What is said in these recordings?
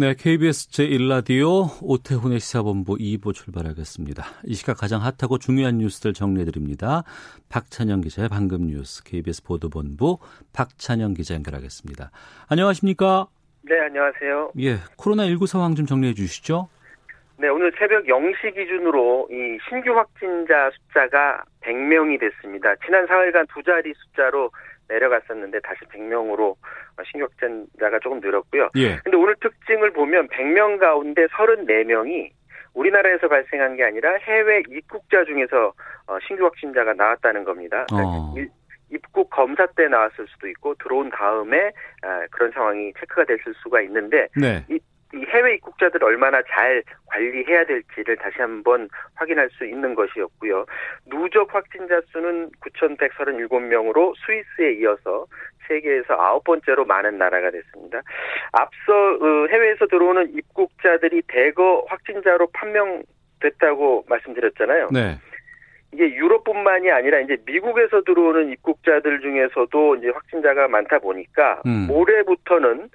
네, KBS 제1라디오 오태훈의 시사본부 2부 출발하겠습니다. 이 시각 가장 핫하고 중요한 뉴스들 정리해드립니다. 박찬영 기자의 방금 뉴스 KBS 보도본부 박찬영 기자 연결하겠습니다. 안녕하십니까? 네, 안녕하세요. 예, 코로나19 상황 좀 정리해 주시죠. 네, 오늘 새벽 0시 기준으로 이 신규 확진자 숫자가 100명이 됐습니다. 지난 4일간 두 자리 숫자로 내려갔었는데 다시 100명으로 신규 확진자가 조금 늘었고요. 예. 근데 오늘 특징을 보면 100명 가운데 34명이 우리나라에서 발생한 게 아니라 해외 입국자 중에서 어, 신규 확진자가 나왔다는 겁니다. 그러니까 어. 일- 입국 검사 때 나왔을 수도 있고 들어온 다음에 아, 그런 상황이 체크가 됐을 수가 있는데 네. 이 해외 입국자들 얼마나 잘 관리해야 될지를 다시 한번 확인할 수 있는 것이었고요. 누적 확진자 수는 9,137명으로 스위스에 이어서 세계에서 아홉 번째로 많은 나라가 됐습니다. 앞서 어, 해외에서 들어오는 입국자들이 대거 확진자로 판명됐다고 말씀드렸잖아요. 네. 이게 유럽뿐만이 아니라 이제 미국에서 들어오는 입국자들 중에서도 이제 확진자가 많다 보니까 음. 올해부터는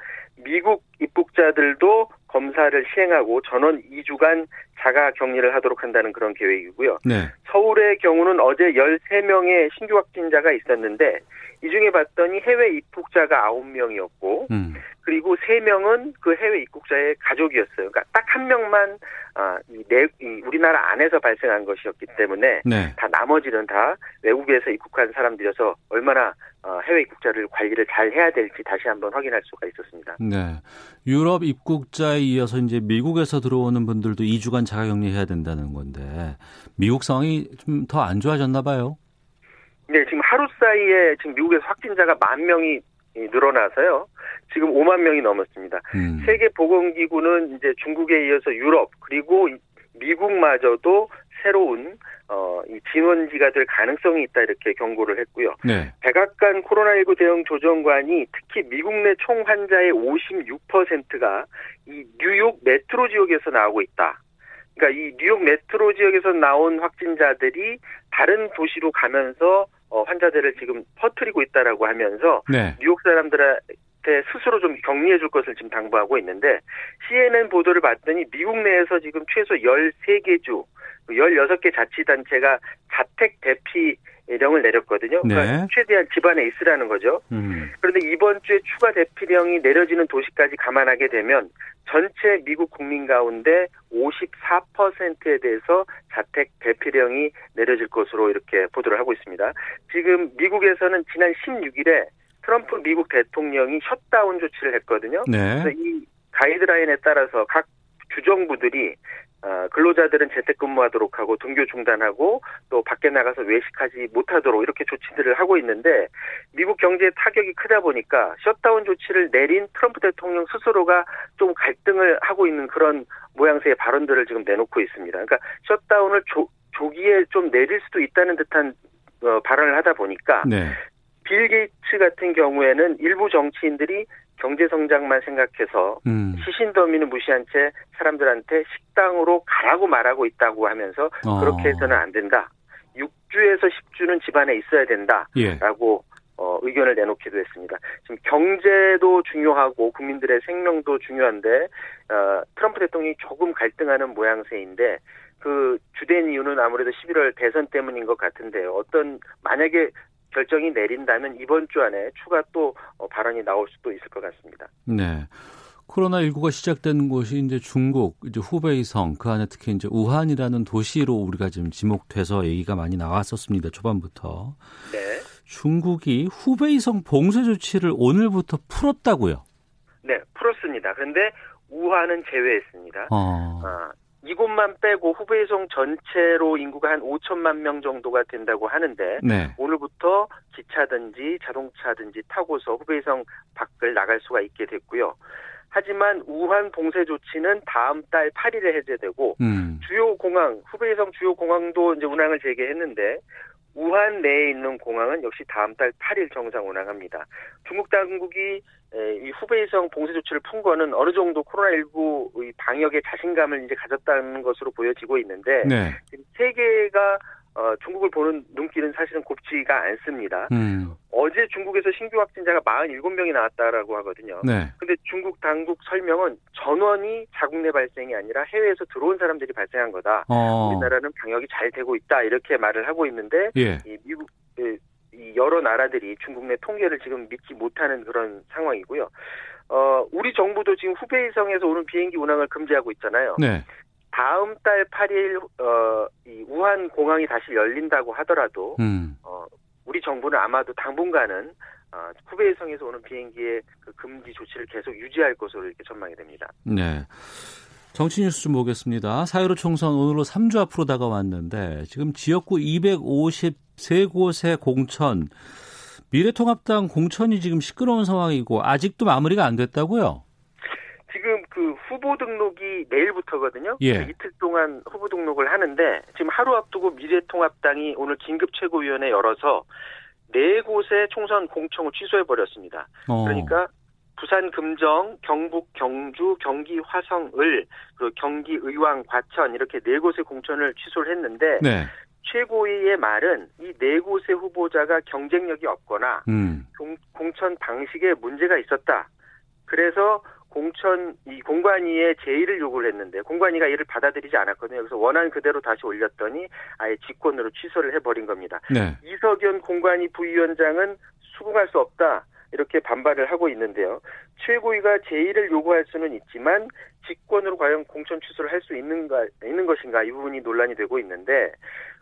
미국 입국자들도 검사를 시행하고 전원 2주간 자가 격리를 하도록 한다는 그런 계획이고요. 네. 서울의 경우는 어제 13명의 신규 확진자가 있었는데 이 중에 봤더니 해외 입국자가 9명이었고 음. 그리고 3명은 그 해외 입국자의 가족이었어요. 그러니까 딱 한 명만 아, 이 내, 이 우리나라 안에서 발생한 것이었기 때문에 네. 다 나머지는 다 외국에서 입국한 사람들이어서 얼마나 어, 해외 입국자를 관리를 잘 해야 될지 다시 한번 확인할 수가 있었습니다. 네. 유럽 입국자에 이어서 이제 미국에서 들어오는 분들도 2주간 자가격리해야 된다는 건데 미국 상황이 좀 더 안 좋아졌나 봐요. 네, 지금 하루 사이에 지금 미국에서 확진자가 만 명이 늘어나서요. 지금 5만 명이 넘었습니다. 음. 세계 보건기구는 이제 중국에 이어서 유럽 그리고 이- 미국마저도 새로운 어, 이 진원지가 될 가능성이 있다 이렇게 경고를 했고요. 네. 백악관 코로나19 대응 조정관이 특히 미국 내 총 환자의 56%가 이 뉴욕 메트로 지역에서 나오고 있다. 그러니까 이 뉴욕 메트로 지역에서 나온 확진자들이 다른 도시로 가면서 어, 환자들을 지금 퍼뜨리고 있다라고 하면서 네. 뉴욕 사람들한테 스스로 좀 격리해 줄 것을 지금 당부하고 있는데 CNN 보도를 봤더니 미국 내에서 지금 최소 13개 주, 16개 자치단체가 자택 대피 령 을 내렸거든요. 그러니까 네. 최대한 집안에 있으라는 거죠. 음. 그런데 이번 주에 추가 대피령이 내려지는 도시까지 감안하게 되면 전체 미국 국민 가운데 54%에 대해서 자택 대피령이 내려질 것으로 이렇게 보도를 하고 있습니다. 지금 미국에서는 지난 16일에 트럼프 미국 대통령이 셧다운 조치를 했거든요. 네. 그래서 이 가이드라인에 따라서 각 주정부들이 어, 근로자들은 재택근무하도록 하고 등교 중단하고 또 밖에 나가서 외식하지 못하도록 이렇게 조치들을 하고 있는데 미국 경제에 타격이 크다 보니까 셧다운 조치를 내린 트럼프 대통령 스스로가 좀 갈등을 하고 있는 그런 모양새의 발언들을 지금 내놓고 있습니다. 그러니까 셧다운을 조, 조기에 좀 내릴 수도 있다는 듯한 어, 발언을 하다 보니까 네. 빌 게이츠 같은 경우에는 일부 정치인들이 경제 성장만 생각해서 음. 시신 더미는 무시한 채 사람들한테 식당으로 가라고 말하고 있다고 하면서 어. 그렇게 해서는 안 된다. 6주에서 10주는 집안에 있어야 예. 된다라고 어, 의견을 내놓기도 했습니다. 지금 경제도 중요하고 국민들의 생명도 중요한데 어, 트럼프 대통령이 조금 갈등하는 모양새인데 그 주된 이유는 아무래도 11월 대선 때문인 것 같은데요. 어떤 만약에 결정이 내린다면 이번 주 안에 추가 또 어, 발언이 나올 수도 있을 것 같습니다. 네. 코로나19가 시작된 곳이 이제 중국, 이제 후베이성, 그 안에 특히 이제 우한이라는 도시로 우리가 지금 지목돼서 얘기가 많이 나왔었습니다. 초반부터. 네. 중국이 후베이성 봉쇄 조치를 오늘부터 풀었다고요. 네, 풀었습니다. 그런데 우한은 제외했습니다. 어. 아, 이곳만 빼고 후베이성 전체로 인구가 한 5천만 명 정도가 된다고 하는데 네. 오늘부터 기차든지 자동차든지 타고서 후베이성 밖을 나갈 수가 있게 됐고요. 하지만 우한 봉쇄 조치는 다음 달 8일에 해제되고 음. 주요 공항 후베이성 주요 공항도 이제 운항을 재개했는데 우한 내에 있는 공항은 역시 다음 달 8일 정상 운항합니다. 중국 당국이 이 후베이성 봉쇄 조치를 푼 거는 어느 정도 코로나19 방역에 자신감을 이제 가졌다는 것으로 보여지고 있는데 네. 세계가 어, 중국을 보는 눈길은 사실은 곱지가 않습니다. 음. 어제 중국에서 신규 확진자가 47명이 나왔다라고 하거든요. 네. 근데 중국 당국 설명은 전원이 자국 내 발생이 아니라 해외에서 들어온 사람들이 발생한 거다. 어. 우리나라는 방역이 잘 되고 있다 이렇게 말을 하고 있는데 예. 이 미국 그, 이 여러 나라들이 중국 내 통계를 지금 믿지 못하는 그런 상황이고요. 어 우리 정부도 지금 후베이성에서 오는 비행기 운항을 금지하고 있잖아요. 네. 다음 달 8일 어 이 우한 공항이 다시 열린다고 하더라도 음. 어 우리 정부는 아마도 당분간은 어, 후베이성에서 오는 비행기의 그 금지 조치를 계속 유지할 것으로 이렇게 전망이 됩니다. 네. 정치 뉴스 좀 보겠습니다. 4.15 총선 오늘로 3주 앞으로 다가왔는데 지금 지역구 253곳의 공천 미래통합당 공천이 지금 시끄러운 상황이고 아직도 마무리가 안 됐다고요? 그 후보 등록이 내일부터거든요. 예. 그 이틀 동안 후보 등록을 하는데 지금 하루 앞두고 미래통합당이 오늘 긴급 최고위원회 열어서 네 곳의 총선 공청을 취소해 버렸습니다. 어. 그러니까 부산 금정, 경북 경주, 경기 화성을 그리고 경기 의왕 과천 이렇게 네 곳의 공천을 취소를 했는데 네. 최고위의 말은 이 네 곳의 후보자가 경쟁력이 없거나 음. 공, 공천 방식에 문제가 있었다. 그래서 공천 이 공관위에 제의를 요구를 했는데 공관위가 이를 받아들이지 않았거든요. 그래서 원안 그대로 다시 올렸더니 아예 직권으로 취소를 해버린 겁니다. 네. 이석연 공관위 부위원장은 수긍할 수 없다. 이렇게 반발을 하고 있는데요. 최고위가 제의를 요구할 수는 있지만 직권으로 과연 공천 취소를 할 수 있는가 있는 것인가 이 부분이 논란이 되고 있는데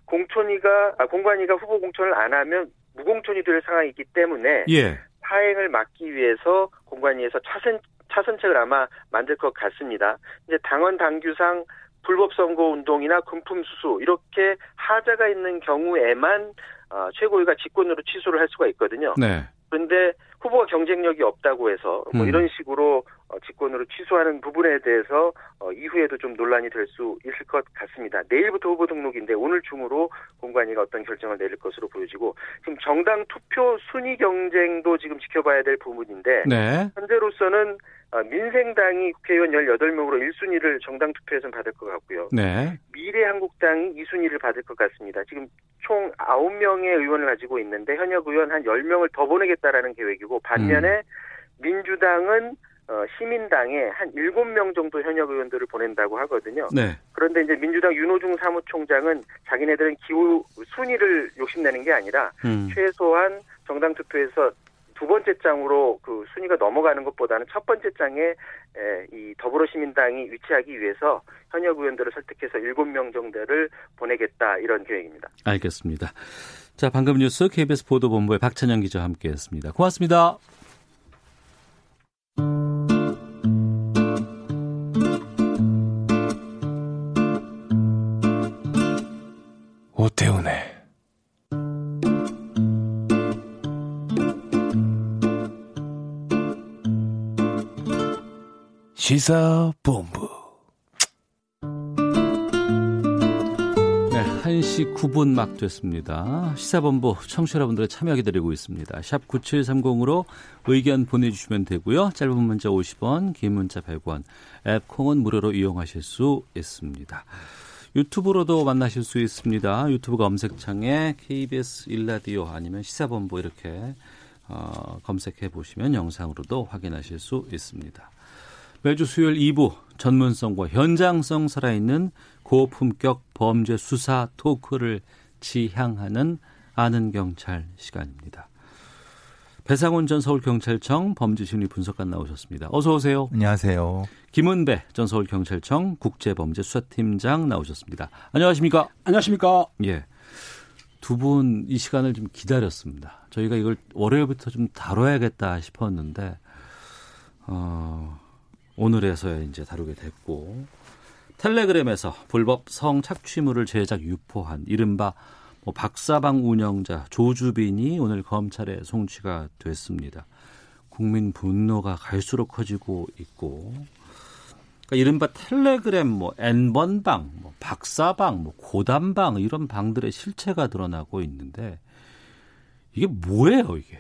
공천위가 아, 공관위가 후보 공천을 안 하면 무공천이 될 상황이기 때문에 예. 파행을 막기 위해서 공관위에서 차선 차선책을 아마 만들 것 같습니다. 이제 당원 당규상 불법 선거 운동이나 금품 수수 이렇게 하자가 있는 경우에만 어, 최고위가 직권으로 취소를 할 수가 있거든요. 네. 그런데 후보가 경쟁력이 없다고 해서 뭐 음. 이런 식으로 어, 직권으로 취소하는 부분에 대해서 어, 이후에도 좀 논란이 될 수 있을 것 같습니다. 내일부터 후보 등록인데 오늘 중으로 공관위가 어떤 결정을 내릴 것으로 보여지고 지금 정당 투표 순위 경쟁도 지금 지켜봐야 될 부분인데 네. 현재로서는 어, 민생당이 국회의원 18명으로 1순위를 정당 투표에서는 받을 것 같고요. 네. 미래한국당이 2순위를 받을 것 같습니다. 지금 총 9명의 의원을 가지고 있는데 현역 의원 한 10명을 더 보내겠다라는 계획이고 반면에 민주당은 어, 시민당에 한 7명 정도 현역 의원들을 보낸다고 하거든요. 네. 그런데 이제 민주당 윤호중 사무총장은 자기네들은 기후 순위를 욕심내는 게 아니라 음. 최소한 정당 투표에서 두 번째 장으로 그 순위가 넘어가는 것보다는 첫 번째 장에 에, 이 더불어시민당이 위치하기 위해서 현역 의원들을 설득해서 7명 정도를 보내겠다 이런 계획입니다. 알겠습니다. 자, 방금 뉴스 KBS 보도본부의 박찬영 기자와 함께했습니다. 고맙습니다. 오태훈의 시사본부 네, 1시 9분 막 됐습니다. 시사본부 청취자 여러분들의 참여 기다리고 있습니다. 샵 9730으로 의견 보내주시면 되고요. 짧은 문자 50원, 긴 문자 100원, 앱 콩은 무료로 이용하실 수 있습니다. 유튜브로도 만나실 수 있습니다. 유튜브 검색창에 KBS 일라디오 아니면 시사본부 이렇게 어, 검색해 보시면 영상으로도 확인하실 수 있습니다. 매주 수요일 2부 전문성과 현장성 살아있는 고품격 범죄 수사 토크를 지향하는 아는 경찰 시간입니다. 배상훈 전 서울경찰청 범죄심리 분석관 나오셨습니다. 어서 오세요. 안녕하세요. 김은배 전 서울경찰청 국제범죄수사팀장 나오셨습니다. 안녕하십니까? 안녕하십니까. 예. 두 분 이 시간을 좀 기다렸습니다. 저희가 이걸 월요일부터 좀 다뤄야겠다 싶었는데, 어, 오늘에서야 이제 다루게 됐고, 텔레그램에서 불법 성 착취물을 제작 유포한 이른바 뭐 박사방 운영자 조주빈이 오늘 검찰에 송치가 됐습니다. 국민 분노가 갈수록 커지고 있고 그러니까 이른바 텔레그램 뭐 N번방, 뭐 박사방, 뭐 고단방 이런 방들의 실체가 드러나고 있는데 이게 뭐예요, 이게?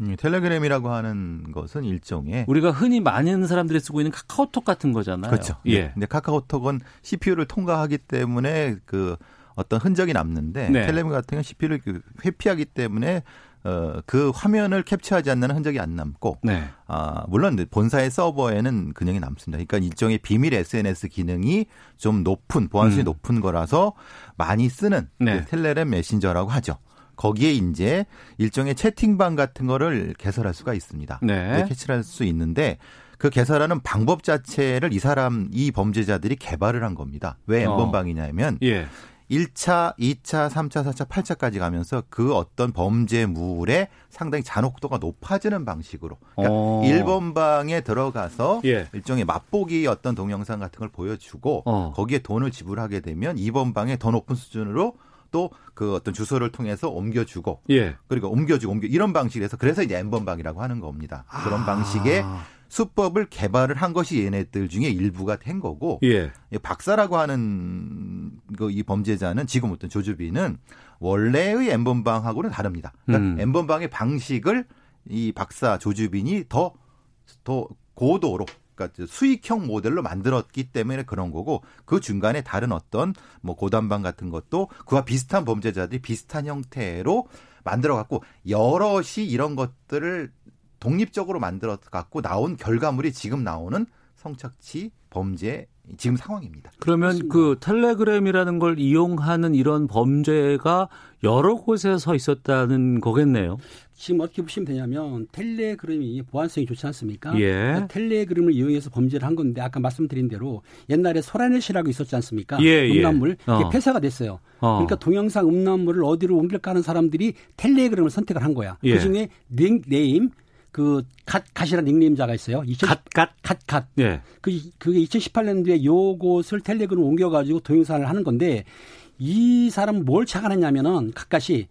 음, 텔레그램이라고 하는 것은 일종의 우리가 흔히 많은 사람들이 쓰고 있는 카카오톡 같은 거잖아요. 그렇죠. 예. 근데 카카오톡은 CPU를 통과하기 때문에 그 어떤 흔적이 남는데 네. 텔레그램 같은 경우는 CPU를 그 회피하기 때문에 어, 그 화면을 캡처하지 않는 흔적이 안 남고 네. 아, 물론 본사의 서버에는 그냥이 남습니다. 그러니까 일종의 비밀 SNS 기능이 좀 높은 보안수준이 음. 높은 거라서 많이 쓰는 네. 그 텔레그램 메신저라고 하죠. 거기에 이제 일종의 채팅방 같은 거를 개설할 수가 있습니다. 네. 캐치할 수 있는데 그 개설하는 방법 자체를 이 사람 이 범죄자들이 개발을 한 겁니다. 왜 어. 엠번방이냐면 예. 1차, 2차, 3차, 4차, 8차까지 가면서 그 어떤 범죄물의 상당히 잔혹도가 높아지는 방식으로. 그러니까 어. 1번 방에 들어가서 예. 일종의 맛보기 어떤 동영상 같은 걸 보여주고 어. 거기에 돈을 지불하게 되면 2번 방에 더 높은 수준으로 또 그 어떤 주소를 통해서 옮겨주고 예. 그리고 옮겨주고 옮겨 이런 방식에서 그래서 이제 N번 방이라고 하는 겁니다. 그런 아. 방식의 수법을 개발을 한 것이 얘네들 중에 일부가 된 거고 예. 이 박사라고 하는 그 이 범죄자는 지금 어떤 조주빈은 원래의 엠번방하고는 다릅니다. 그러니까 음. 엠번방의 방식을 이 박사 조주빈이 더더 고도로 그러니까 수익형 모델로 만들었기 때문에 그런 거고 그 중간에 다른 어떤 뭐 고단방 같은 것도 그와 비슷한 범죄자들이 비슷한 형태로 만들어 갖고 여럿이 이런 것들을 독립적으로 만들어 갖고 나온 결과물이 지금 나오는 성착취 범죄 지금 상황입니다. 그러면 그 텔레그램이라는 걸 이용하는 이런 범죄가 여러 곳에서 있었다는 거겠네요. 지금 어떻게 보시면 되냐면 텔레그램이 보안성이 좋지 않습니까? 예. 그러니까 텔레그램을 이용해서 범죄를 한 건데 아까 말씀드린 대로 옛날에 소라넷이라고 있었지 않습니까? 예, 예. 음란물 그게 어. 폐쇄가 됐어요. 어. 그러니까 동영상 음란물을 어디로 옮길까 하는 사람들이 텔레그램을 선택을 한 거야. 예. 그중에 닉 네임 그 갓, 갓이라는 닉네임자가 있어요. 2000 갓, 갓. 갓, 갓. 예. 그, 그게 2018년도에 요것을 텔레그램 옮겨 가지고 동영상을 하는 건데 이 사람은 뭘 착안했냐면은 갓갓이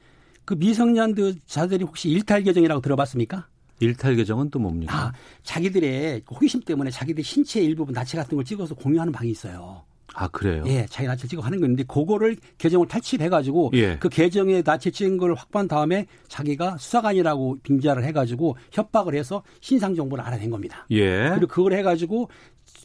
그 미성년들 자들이 혹시 일탈 계정이라고 들어봤습니까? 일탈 계정은 또 뭡니까? 아, 자기들의 호기심 때문에 자기들 신체 일부분 나체 같은 걸 찍어서 공유하는 방이 있어요. 아, 그래요? 예, 자기 나체 찍어 하는 건데 그거를 계정을 탈취해가지고 예. 그 계정에 나체 찍은 걸 확보한 다음에 자기가 수사관이라고 빙자를 해가지고 협박을 해서 신상 정보를 알아낸 겁니다. 예. 그리고 그걸 해가지고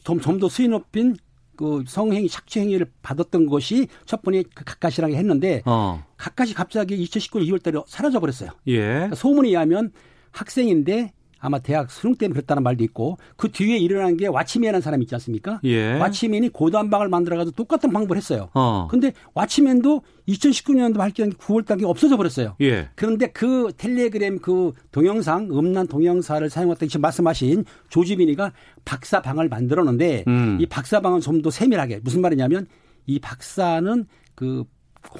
좀 좀 더 수위 높인 그 성행위 착취 행위를 받았던 것이 첫 번에 그 가까시라고 했는데 어. 가까시 갑자기 2019년 2월달에 사라져 버렸어요. 예. 그러니까 소문에 의하면 학생인데 아마 대학 수능 때문에 그랬다는 말도 있고 그 뒤에 일어난 게 와치맨이라는 사람이 있지 않습니까? 예. 와치맨이 고단방을 만들어가지고 똑같은 방법을 했어요. 어. 근데 와치맨도 2019년도 발견 9월 달에 없어져 버렸어요. 예. 그런데 그 텔레그램 그 동영상 음란 동영상을 사용했던 지금 말씀하신 조지빈이가 박사방을 만들었는데 음. 이 박사방은 좀 더 세밀하게 무슨 말이냐면 이 박사는 그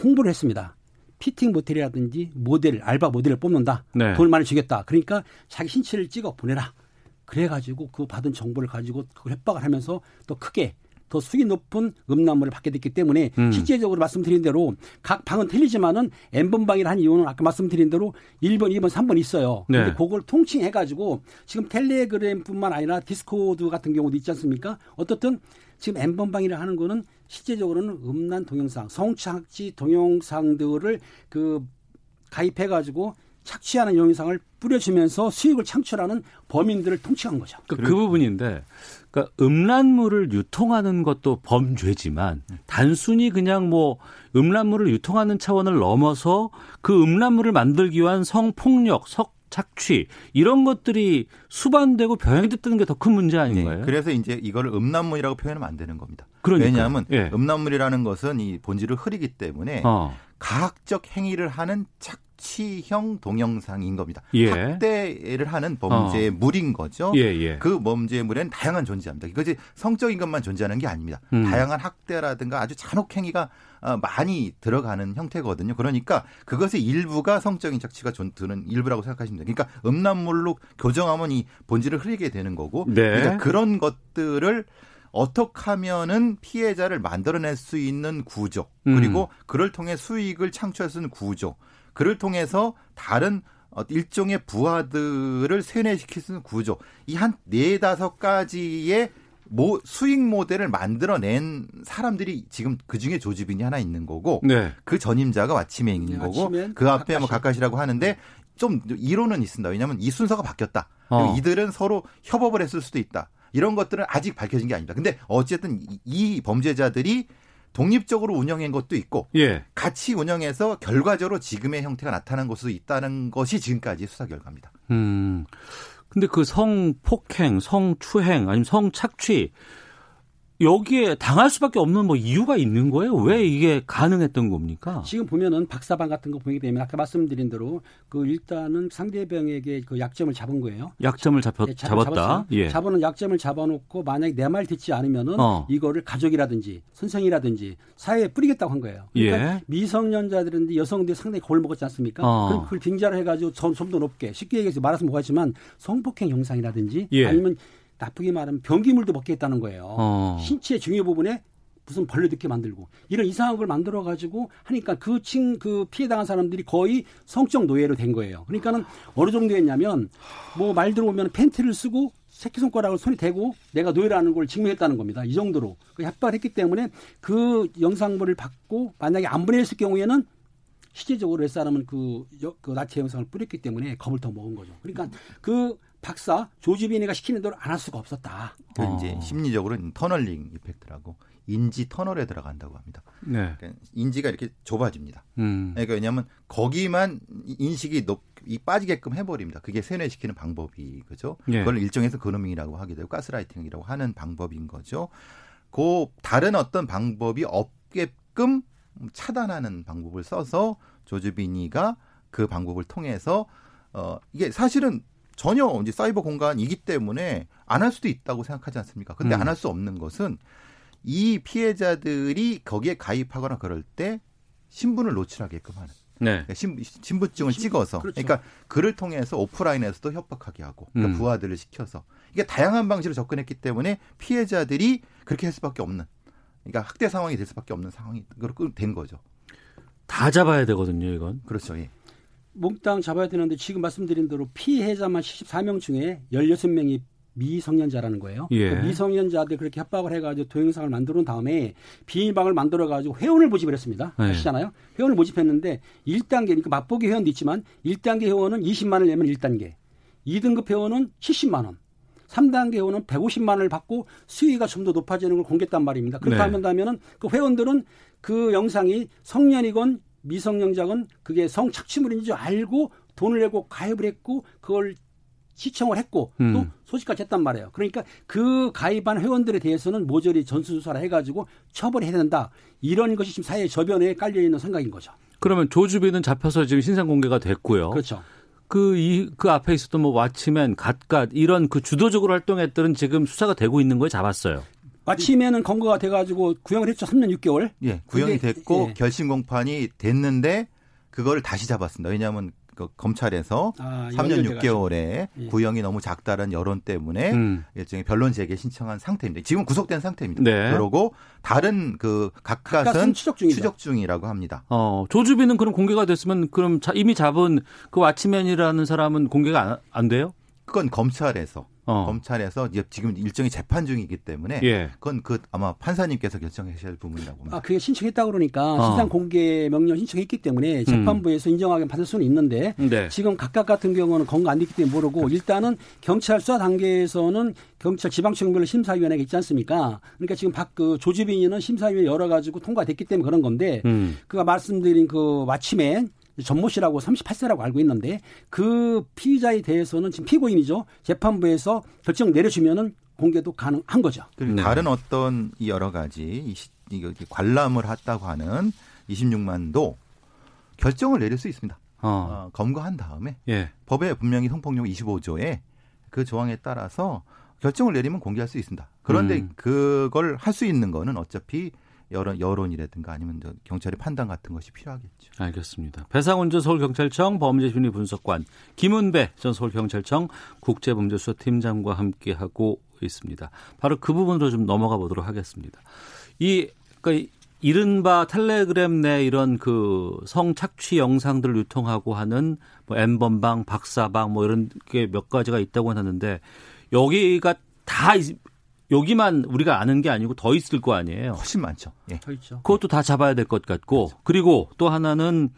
홍보를 했습니다. 피팅 모델이라든지 모델 알바 모델을 뽑는다. 네. 돈을 많이 주겠다. 그러니까 자기 신체를 찍어 보내라. 그래가지고 그 받은 정보를 가지고 그걸 협박을 하면서 더 크게 더 수위 높은 음란물을 받게 됐기 때문에 음. 실제적으로 말씀드린 대로 각 방은 틀리지만은 N번방이라 한 이유는 아까 말씀드린 대로 1번, 2번, 3번 있어요. 네. 근데 그걸 통칭해 가지고 지금 텔레그램뿐만 아니라 디스코드 같은 경우도 있지 않습니까? 어떻든 지금 N번방이라 하는 거는 실제적으로는 음란 동영상, 성착취 동영상들을 그 가입해 가지고 착취하는 영상을 뿌려주면서 수익을 창출하는 범인들을 통칭한 거죠. 그, 그 부분인데, 그러니까 음란물을 유통하는 것도 범죄지만 단순히 그냥 뭐 음란물을 유통하는 차원을 넘어서 그 음란물을 만들기 위한 성폭력, 성 착취 이런 것들이 수반되고 병행됐다는 게 더 큰 문제 아닌가요? 네, 그래서 이제 이거를 음란물이라고 표현하면 안 되는 겁니다. 그러니까요. 왜냐하면 예. 음란물이라는 것은 이 본질을 흐리기 때문에 어. 가학적 행위를 하는 착취형 동영상인 겁니다. 예. 학대를 하는 범죄의 물인 거죠. 예, 예. 그 범죄물에는 다양한 존재합니다. 이것이 성적인 것만 존재하는 게 아닙니다. 음. 다양한 학대라든가 아주 잔혹 행위가 어, 많이 들어가는 형태거든요. 그러니까 그것의 일부가 성적인 착취가 존- 드는 일부라고 생각하시면 됩니다. 그러니까 음란물로 규정하면 이 본질을 흐리게 되는 거고 네. 그러니까 그런 것들을 어떻게 하면은 피해자를 만들어낼 수 있는 구조 음. 그리고 그를 통해 수익을 창출할 수 있는 구조 그를 통해서 다른 어, 일종의 부하들을 세뇌시킬 수 있는 구조. 이 한 네다섯 가지의 모, 수익 모델을 만들어낸 사람들이 지금 그 중에 조지빈이 하나 있는 거고 네. 그 전임자가 왓치맨인 네, 거고 그 앞에 뭐 가까시. 가까시라고 하는데 좀 이론은 있습니다. 왜냐하면 이 순서가 바뀌었다. 그리고 어. 이들은 서로 협업을 했을 수도 있다. 이런 것들은 아직 밝혀진 게 아닙니다. 근데 어쨌든 이, 이 범죄자들이 독립적으로 운영한 것도 있고 예. 같이 운영해서 결과적으로 지금의 형태가 나타난 것도 있다는 것이 지금까지 수사 결과입니다. 음. 근데 그 성폭행, 성추행, 아니면 성착취, 여기에 당할 수밖에 없는 뭐 이유가 있는 거예요? 왜 이게 가능했던 겁니까? 지금 보면은 박사방 같은 거 보게 되면 아까 말씀드린 대로 그 일단은 상대방에게 그 약점을 잡은 거예요. 약점을 잡혔, 네, 잡-. 잡았어요. 예. 잡아놓은 약점을 잡아놓고 만약에 내 말 듣지 않으면은 어. 이거를 가족이라든지 선생이라든지 사회에 뿌리겠다고 한 거예요. 그러니까 예. 미성년자들인데 여성들이 상당히 겁을 먹었지 않습니까? 어. 그럼 그걸 빙자를 해가지고 좀 더 높게 쉽게 얘기해서 말해서 뭐하지만 성폭행 영상이라든지 예. 아니면 나쁘게 말하면 변기물도 먹게 했다는 거예요. 어. 신체 중요 부분에 무슨 벌레 듣게 만들고 이런 이상한 걸 만들어 가지고 하니까 그친그 피해 당한 사람들이 거의 성적 노예로 된 거예요. 그러니까는 어느 정도였냐면 뭐 말 들어보면 팬티를 쓰고 새끼 손가락을 손에 대고 내가 노예라는 걸 증명했다는 겁니다. 이 정도로 그 협박을 했기 때문에 그 영상물을 받고 만약에 안 보냈을 경우에는 실제적으로 옛사람은 그, 여- 그 나치 영상을 뿌렸기 때문에 겁을 더 먹은 거죠. 그러니까 그 박사 조지빈이가 시키는 대로 안 할 수가 없었다. 그 어. 이제 심리적으로는 터널링 이펙트라고 인지 터널에 들어간다고 합니다. 네. 그러니까 인지가 이렇게 좁아집니다. 음. 그러니까 왜냐하면 거기만 인식이 높, 이 빠지게끔 해버립니다. 그게 세뇌시키는 방법이 그죠. 예. 그걸 일종에서 그노밍이라고 하게 되고 가스라이팅이라고 하는 방법인 거죠. 그 다른 어떤 방법이 없게끔 차단하는 방법을 써서 조즈비니가 그 방법을 통해서 어 이게 사실은 전혀 이제 사이버 공간이기 때문에 안 할 수도 있다고 생각하지 않습니까? 근데 음. 안할 수 없는 것은 이 피해자들이 거기에 가입하거나 그럴 때 신분을 노출하게끔 하는 네. 그러니까 신, 신분증을 신분, 찍어서 그렇죠. 그러니까 그를 통해서 오프라인에서도 협박하게 하고 그러니까 음. 부하들을 시켜서 이게 다양한 방식으로 접근했기 때문에 피해자들이 그렇게 할 수밖에 없는 그러니까 학대 상황이 될 수밖에 없는 상황이 그렇게 된 거죠. 다 잡아야 되거든요, 이건. 그렇죠. 예. 몽땅 잡아야 되는데 지금 말씀드린 대로 피해자만 74명 중에 16명이 미성년자라는 거예요. 예. 그 미성년자들 그렇게 협박을 해가지고 동영상을 만들어 놓은 다음에 비밀방을 만들어가지고 회원을 모집을 했습니다. 네. 아시잖아요? 회원을 모집했는데 1단계, 그러니까 맛보기 회원도 있지만 1단계 회원은 20만 원을 내면 1단계, 2등급 회원은 70만 원, 3단계 회원은 150만 원을 받고 수위가 좀 더 높아지는 걸 공개했단 말입니다. 그렇게 네. 하면 다면은 그 회원들은 그 영상이 성년이건 미성년자건 그게 성착취물인 줄 알고 돈을 내고 가입을 했고 그걸 시청을 했고 또 음. 소식까지 했단 말이에요. 그러니까 그 가입한 회원들에 대해서는 모조리 전수조사를 해가지고 처벌해야 된다. 이런 것이 지금 사회 저변에 깔려 있는 생각인 거죠. 그러면 조주빈은 잡혀서 지금 신상 공개가 됐고요. 그렇죠. 그, 이, 그 앞에 있었던 뭐 왓치맨, 갓갓, 이런 그 주도적으로 활동했들은 지금 수사가 되고 있는 거에 잡았어요. 마침에는 검거가 돼가지고 구형을 했죠. 3년 6개월. 예, 구형이 근데, 됐고 예. 결심 공판이 됐는데 그거를 다시 잡았습니다. 왜냐하면 그 검찰에서 아, 3년 연결돼가지고. 6개월에 예. 구형이 너무 작다는 여론 때문에 음. 일종의 변론 제기 신청한 상태입니다. 지금 구속된 상태입니다. 네. 그러고 다른 그 각각은 각각은 추적. 추적 중이라고 합니다. 어, 조주빈은 그럼 공개가 됐으면 그럼 자- 이미 잡은 그 왓치맨이라는 사람은 공개가 안, 안 돼요? 그건 검찰에서 어. 검찰에서 지금 일종의 재판 중이기 때문에 예. 그건 그 아마 판사님께서 결정하셔야 할 부분이라고 봅니다. 아, 그게 신청했다 그러니까 어. 신상 공개 명령 신청했기 때문에 재판부에서 인정하게 받을 수는 있는데 네. 지금 각각 같은 경우는 건거 안 됐기 때문에 모르고 일단은 경찰 수사 단계에서는 경찰 지방청별로 심사위원회가 있지 않습니까? 그러니까 지금 박 그 조지빈이는 심사위원회 열어 가지고 통과됐기 때문에 그런 건데 음. 그가 말씀드린 그 왓치맨 전모 씨라고 38세라고 알고 있는데 그 피의자에 대해서는 지금 피고인이죠. 재판부에서 결정 내려주면은 공개도 가능한 거죠. 그리고 네. 다른 어떤 이 여러 가지 관람을 했다고 하는 26만도 결정을 내릴 수 있습니다. 어. 어, 검거한 다음에 예. 법에 분명히 성폭력 25조에 그 조항에 따라서 결정을 내리면 공개할 수 있습니다. 그런데 음. 그걸 할 수 있는 거는 어차피 여론 여론이라든가 아니면 저 경찰의 판단 같은 것이 필요하겠죠. 알겠습니다. 배상훈 전 서울경찰청 범죄심리 분석관, 김은배 전 서울경찰청 국제범죄수사팀장과 함께 하고 있습니다. 바로 그 부분으로 좀 넘어가 보도록 하겠습니다. 이, 그러니까 이른바 텔레그램 내 이런 그 성착취 영상들을 유통하고 하는 뭐 엠번방, 박사방 뭐 이런 게 몇 가지가 있다고 하는데 여기가 다 있- 여기만 우리가 아는 게 아니고 더 있을 거 아니에요. 훨씬 많죠. 예. 더 있죠. 그것도 다 잡아야 될 것 같고 그리고 또 하나는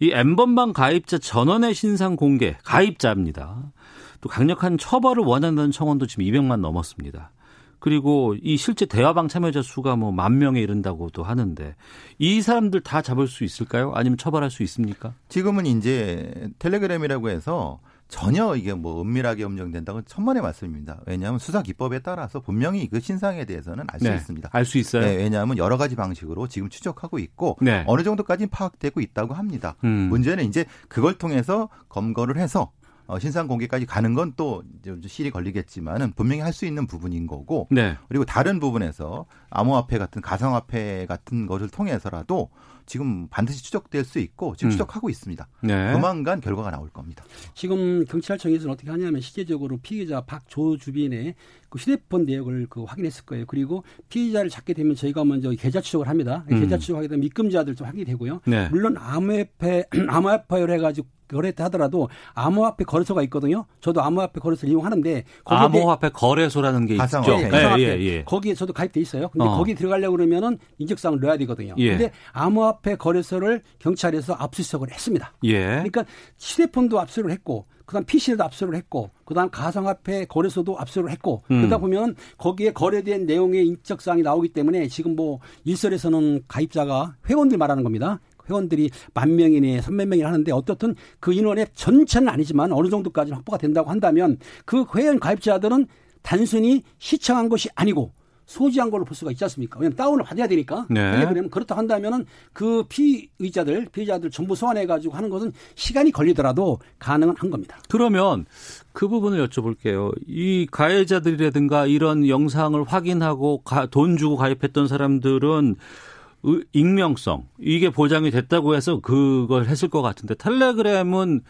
이 엠번방 가입자 전원의 신상 공개 가입자입니다. 또 강력한 처벌을 원한다는 청원도 지금 200만 넘었습니다. 그리고 이 실제 대화방 참여자 수가 뭐 만 명에 이른다고도 하는데 이 사람들 다 잡을 수 있을까요? 아니면 처벌할 수 있습니까? 지금은 이제 텔레그램이라고 해서 전혀 이게 뭐 은밀하게 음정된다고 천만의 말씀입니다. 왜냐하면 수사 기법에 따라서 분명히 그 신상에 대해서는 알수 있습니다. 알 수 있어요. 네, 왜냐하면 여러 가지 방식으로 지금 추적하고 있고 네. 어느 정도까지는 파악되고 있다고 합니다. 음. 문제는 이제 그걸 통해서 검거를 해서 어, 신상 공개까지 가는 건 또 실이 걸리겠지만은 분명히 할 수 있는 부분인 거고 네. 그리고 다른 부분에서 암호화폐 같은 가상화폐 같은 것을 통해서라도 지금 반드시 추적될 수 있고 지금 음. 추적하고 있습니다. 네. 조만간 결과가 나올 겁니다. 지금 경찰청에서는 어떻게 하냐면 실제적으로 피의자 박조 주빈의 그 휴대폰 내역을 그 확인했을 거예요. 그리고 피의자를 찾게 되면 저희가 먼저 계좌 추적을 합니다. 음. 계좌 추적하게 되면 입금자들도 확인이 되고요. 네. 물론 암호화폐 암호화폐를 해가지고 거래했다 하더라도 암호화폐 거래소가 있거든요. 저도 암호화폐 거래소를 이용하는데 암호화폐 거래소라는 게 있죠. 가상화폐. 네, 예. 예, 예. 거기에 저도 가입돼 있어요. 근데 어. 거기 들어가려고 그러면은 인적사항을 넣어야 되거든요. 예. 근데 암호화폐 거래소를 경찰에서 압수수색을 했습니다. 예. 그러니까 휴대폰도 압수를 했고 그다음 PC도 압수를 했고 그다음 가상화폐 거래소도 압수를 했고 음. 그러다 보면 거기에 거래된 내용의 인적 사항이 나오기 때문에 지금 뭐 일설에서는 가입자가 회원들 말하는 겁니다. 회원들이 만 명이니 삼백 명이나 하는데 어떻든 그 인원의 전체는 아니지만 어느 정도까지는 확보가 된다고 한다면 그 회원 가입자들은 단순히 시청한 것이 아니고 소지한 걸로 볼 수가 있지 않습니까? 왜냐하면 다운을 받아야 되니까. 네. 텔레그램은 그렇다 한다면은 그 피의자들, 피의자들 전부 소환해가지고 하는 것은 시간이 걸리더라도 가능은 한 겁니다. 그러면 그 부분을 여쭤볼게요. 이 가해자들이라든가 이런 영상을 확인하고 가- 돈 주고 가입했던 사람들은 의- 익명성 이게 보장이 됐다고 해서 그걸 했을 것 같은데 텔레그램은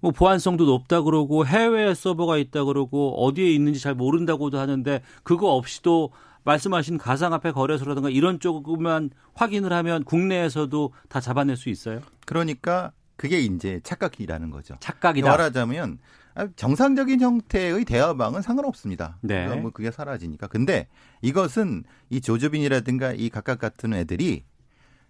뭐 보안성도 높다 그러고 해외 서버가 있다 그러고 어디에 있는지 잘 모른다고도 하는데 그거 없이도 말씀하신 가상화폐 거래소라든가 이런 쪽만 확인을 하면 국내에서도 다 잡아낼 수 있어요? 그러니까 그게 이제 착각이라는 거죠. 착각이다. 말하자면 아, 정상적인 형태의 대화방은 상관없습니다. 네. 뭐 그게 사라지니까. 근데 이것은 이 조주빈이라든가 이 각각 같은 애들이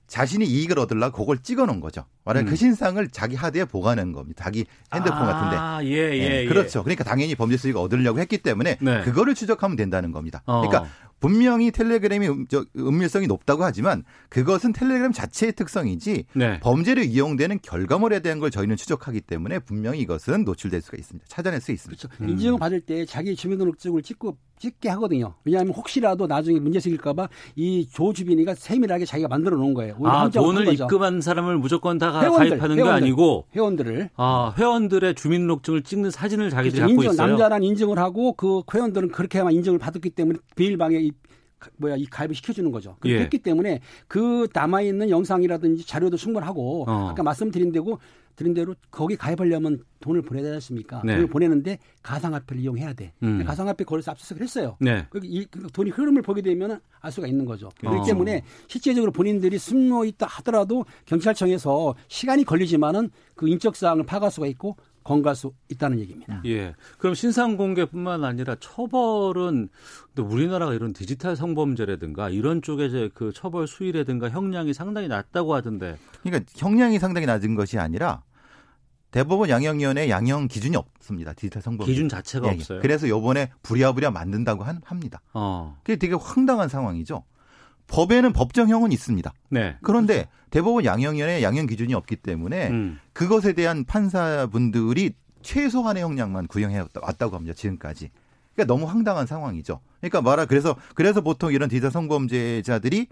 자신이 이익을 얻으려고 그걸 찍어 놓은 거죠. 말하자면 음. 그 신상을 자기 하드에 보관한 겁니다. 자기 핸드폰 같은데. 아, 예, 예, 예, 예. 그렇죠. 그러니까 당연히 범죄 수익을 얻으려고 했기 때문에 네. 그거를 추적하면 된다는 겁니다. 어. 그러니까 분명히 텔레그램이 음, 저, 은밀성이 높다고 하지만 그것은 텔레그램 자체의 특성이지 네. 범죄로 이용되는 결과물에 대한 걸 저희는 추적하기 때문에 분명히 이것은 노출될 수가 있습니다. 찾아낼 수 있습니다. 그렇죠. 인증을 받을 때 자기 주민등록증을 찍고 찍게 하거든요. 왜냐하면 혹시라도 나중에 문제 생길까봐 이 조주빈이가 세밀하게 자기가 만들어 놓은 거예요. 아, 돈을. 입금한 사람을 무조건 다 가- 회원들, 가입하는 게 회원들. 아니고 회원들을 아, 회원들의 주민등록증을 찍는 사진을 자기들이 그렇죠. 갖고 인증, 있어요. 남자란 인증을 하고 그 회원들은 그렇게만 인증을 받았기 때문에 비일방에 뭐야 이 가입을 시켜주는 거죠. 그렇게 예. 했기 때문에 그 남아 있는 영상이라든지 자료도 충분하고 어. 아까 말씀드린 대로 드린 대로 거기 가입하려면 돈을 보내야 되지 않습니까? 네. 돈을 보내는데 가상화폐를 이용해야 돼. 음. 가상화폐 거래소 압수수색을 했어요. 네. 그 이, 그 돈이 흐름을 보게 되면 알 수가 있는 거죠. 그렇기 어. 때문에 실제적으로 본인들이 숨어 있다 하더라도 경찰청에서 시간이 걸리지만은 그 인적 사항을 파악할 수가 있고 건갈 수 있다는 얘기입니다. 예. 그럼 신상 공개뿐만 아니라 처벌은 근데 우리나라가 이런 디지털 성범죄라든가 이런 쪽에 이제 그 처벌 수위라든가 형량이 상당히 낮다고 하던데. 그러니까 형량이 상당히 낮은 것이 아니라 대법원 양형위원회 양형 기준이 없습니다. 디지털 성범죄 기준 자체가 예, 예. 없어요. 그래서 요번에 부랴부랴 만든다고 한- 합니다. 어. 그게 되게 황당한 상황이죠. 법에는 법정형은 있습니다. 네. 그런데 대법원 양형위원회 양형 기준이 없기 때문에 음. 그것에 대한 판사분들이 최소한의 형량만 구형해 왔다고 합니다. 지금까지. 그러니까 너무 황당한 상황이죠. 그러니까 말하 그래서 그래서 보통 이런 디지털 성범죄자들이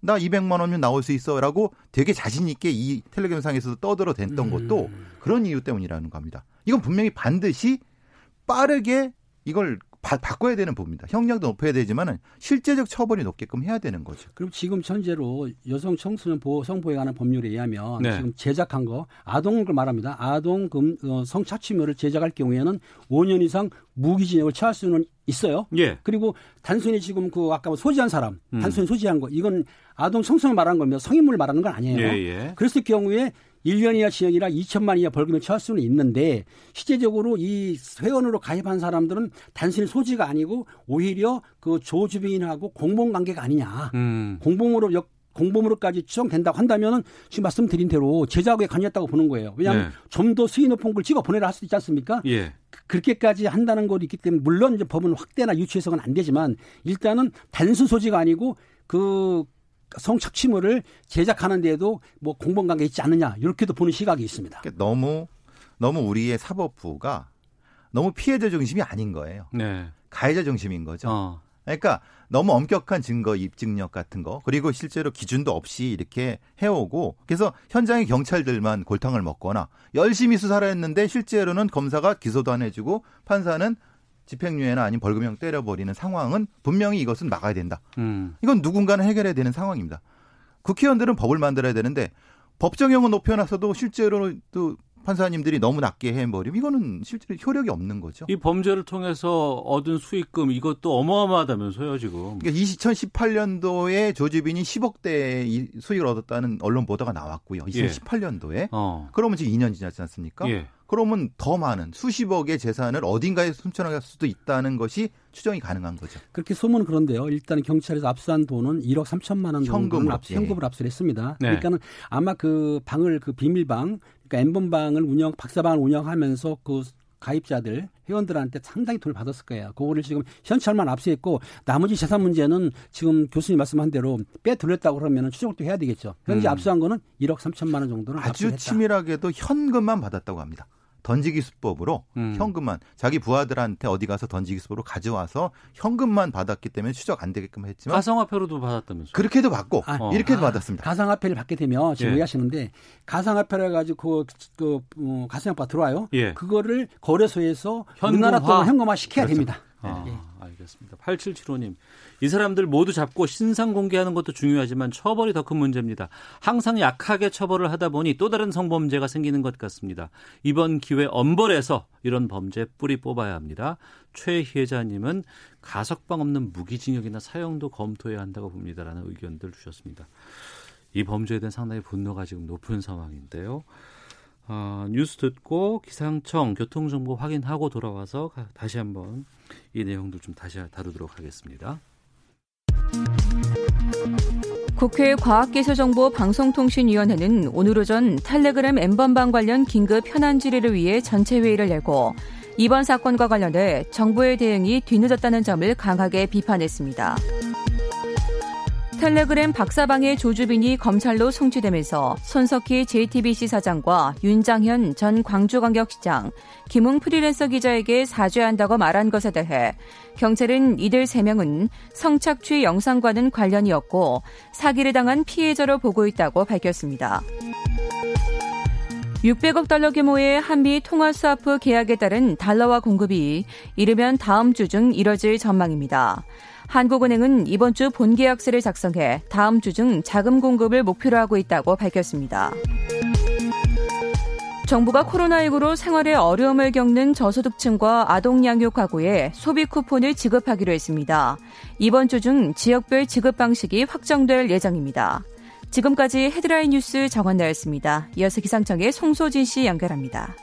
나 200만 원면 나올 수 있어라고 되게 자신 있게 이 텔레그램 상에서도 떠들어 댔던 것도 음. 그런 이유 때문이라는 겁니다. 이건 분명히 반드시 빠르게 이걸 바, 바꿔야 되는 부분입니다. 형량도 높여야 되지만은 실제적 처벌이 높게끔 해야 되는 거죠. 그럼 지금 현재로 여성 청소년 보호 성보호에 관한 법률에 의하면 네. 지금 제작한 거 아동을 말합니다. 아동 금 어, 성착취물을 제작할 경우에는 5년 이상 무기징역을 처할 수는 있어요. 예. 그리고 단순히 지금 그 아까 뭐 소지한 사람, 음. 단순히 소지한 거 이건 아동 청소년 말하는 거면 성인물 말하는 건 아니에요. 예, 예. 그랬을 경우에 1년 이하 징역이나 2천만 이하 벌금을 처할 수는 있는데 실제적으로 이 회원으로 가입한 사람들은 단순히 소지가 아니고 오히려 그 조주빈하고 공범 관계가 아니냐. 음. 공범으로 역 공범으로까지 추정된다고 한다면은 지금 말씀드린 대로 제작에 관여했다고 보는 거예요. 왜냐하면 네. 좀더 수위 높은 걸 찍어 보내라 할 수도 있지 않습니까? 예. 그렇게까지 한다는 것이 있기 때문에 물론 이제 법은 확대나 유치해서는 안 되지만 일단은 단순 소지가 아니고 그 성착취물을 제작하는 데에도 뭐 공범 관계 있지 않느냐 이렇게도 보는 시각이 있습니다. 그러니까 너무 너무 우리의 사법부가 너무 피해자 중심이 아닌 거예요. 네. 가해자 중심인 거죠. 어. 그러니까 너무 엄격한 증거 입증력 같은 거 그리고 실제로 기준도 없이 이렇게 해오고 그래서 현장의 경찰들만 골탕을 먹거나 열심히 수사를 했는데 실제로는 검사가 기소도 안 해주고 판사는 집행유예나 아니면 벌금형 때려버리는 상황은 분명히 이것은 막아야 된다. 음. 이건 누군가는 해결해야 되는 상황입니다. 국회의원들은 법을 만들어야 되는데 법정형은 높여놨어도 실제로 또 판사님들이 너무 낮게 해버리면 이거는 실제로 효력이 없는 거죠. 이 범죄를 통해서 얻은 수익금 이것도 어마어마하다면서요, 지금. 그러니까 2018년도에 조지빈이 10억대 이 수익을 얻었다는 언론 보도가 나왔고요. 2018년도에. 어. 그러면 지금 2년 지났지 않습니까? 예. 그러면 더 많은 수십억의 재산을 어딘가에 숨겨놨을 수도 있다는 것이 추정이 가능한 거죠. 그렇게 소문은 그런데요. 일단 경찰에서 압수한 돈은 1억 3천만 원 압수, 예. 현금을 압수를 했습니다. 네. 그러니까는 아마 그 방을 그 비밀방, 그러니까 엠번방을 운영, 박사방을 운영하면서 그 가입자들 회원들한테 상당히 돈을 받았을 거예요. 그거를 지금 현찰만 압수했고 나머지 재산 문제는 지금 교수님 말씀한 대로 빼돌렸다고 그러면 추적도 해야 되겠죠. 현재 음. 압수한 거는 1억 3천만 원 정도는 아주 압수했다. 치밀하게도 현금만 받았다고 합니다. 던지기 수법으로 음. 현금만 자기 부하들한테 어디 가서 던지기 수법으로 가져와서 현금만 받았기 때문에 추적 안 되게끔 했지만 가상화폐로도 받았다면서요. 그렇게도 받고 아, 이렇게도 아, 받았습니다. 가상화폐를 받게 되면 지금 예. 오해하시는데 가상화폐를 가지고 그, 그 어, 가상화폐 들어와요. 예. 그거를 거래소에서 현금화. 우리나라 돈을 현금화 시켜야 그렇죠. 됩니다. 아, 예. 알겠습니다. 8775님. 이 사람들 모두 잡고 신상 공개하는 것도 중요하지만 처벌이 더 큰 문제입니다. 항상 약하게 처벌을 하다 보니 또 다른 성범죄가 생기는 것 같습니다. 이번 기회 엄벌해서 이런 범죄 뿌리 뽑아야 합니다. 최희애자님은 가석방 없는 무기징역이나 사형도 검토해야 한다고 봅니다라는 의견들 주셨습니다. 이 범죄에 대한 상당히 분노가 지금 높은 상황인데요. 아, 뉴스 듣고 기상청 교통정보 확인하고 돌아와서 가- 다시 한번 이 내용들 좀 다시 다루도록 하겠습니다. 국회 과학기술정보 방송통신위원회는 오늘 오전 텔레그램 엠번방 관련 긴급 현안 질의를 위해 전체 회의를 열고 이번 사건과 관련해 정부의 대응이 뒤늦었다는 점을 강하게 비판했습니다. 텔레그램 박사방의 조주빈이 검찰로 송치되면서 손석희 JTBC 사장과 윤장현 전 광주광역시장, 김웅 프리랜서 기자에게 사죄한다고 말한 것에 대해 경찰은 이들 3명은 성착취 영상과는 관련이 없고 사기를 당한 피해자로 보고 있다고 밝혔습니다. 600억 달러 규모의 한미 통화 스와프 계약에 따른 달러화 공급이 이르면 다음 주 중 이뤄질 전망입니다. 한국은행은 이번 주 본계약서를 작성해 다음 주 중 자금 공급을 목표로 하고 있다고 밝혔습니다. 정부가 코로나19로 생활에 어려움을 겪는 저소득층과 아동 양육 가구에 소비 쿠폰을 지급하기로 했습니다. 이번 주 중 지역별 지급 방식이 확정될 예정입니다. 지금까지 헤드라인 뉴스 정원나였습니다. 이어서 기상청의 송소진 씨 연결합니다.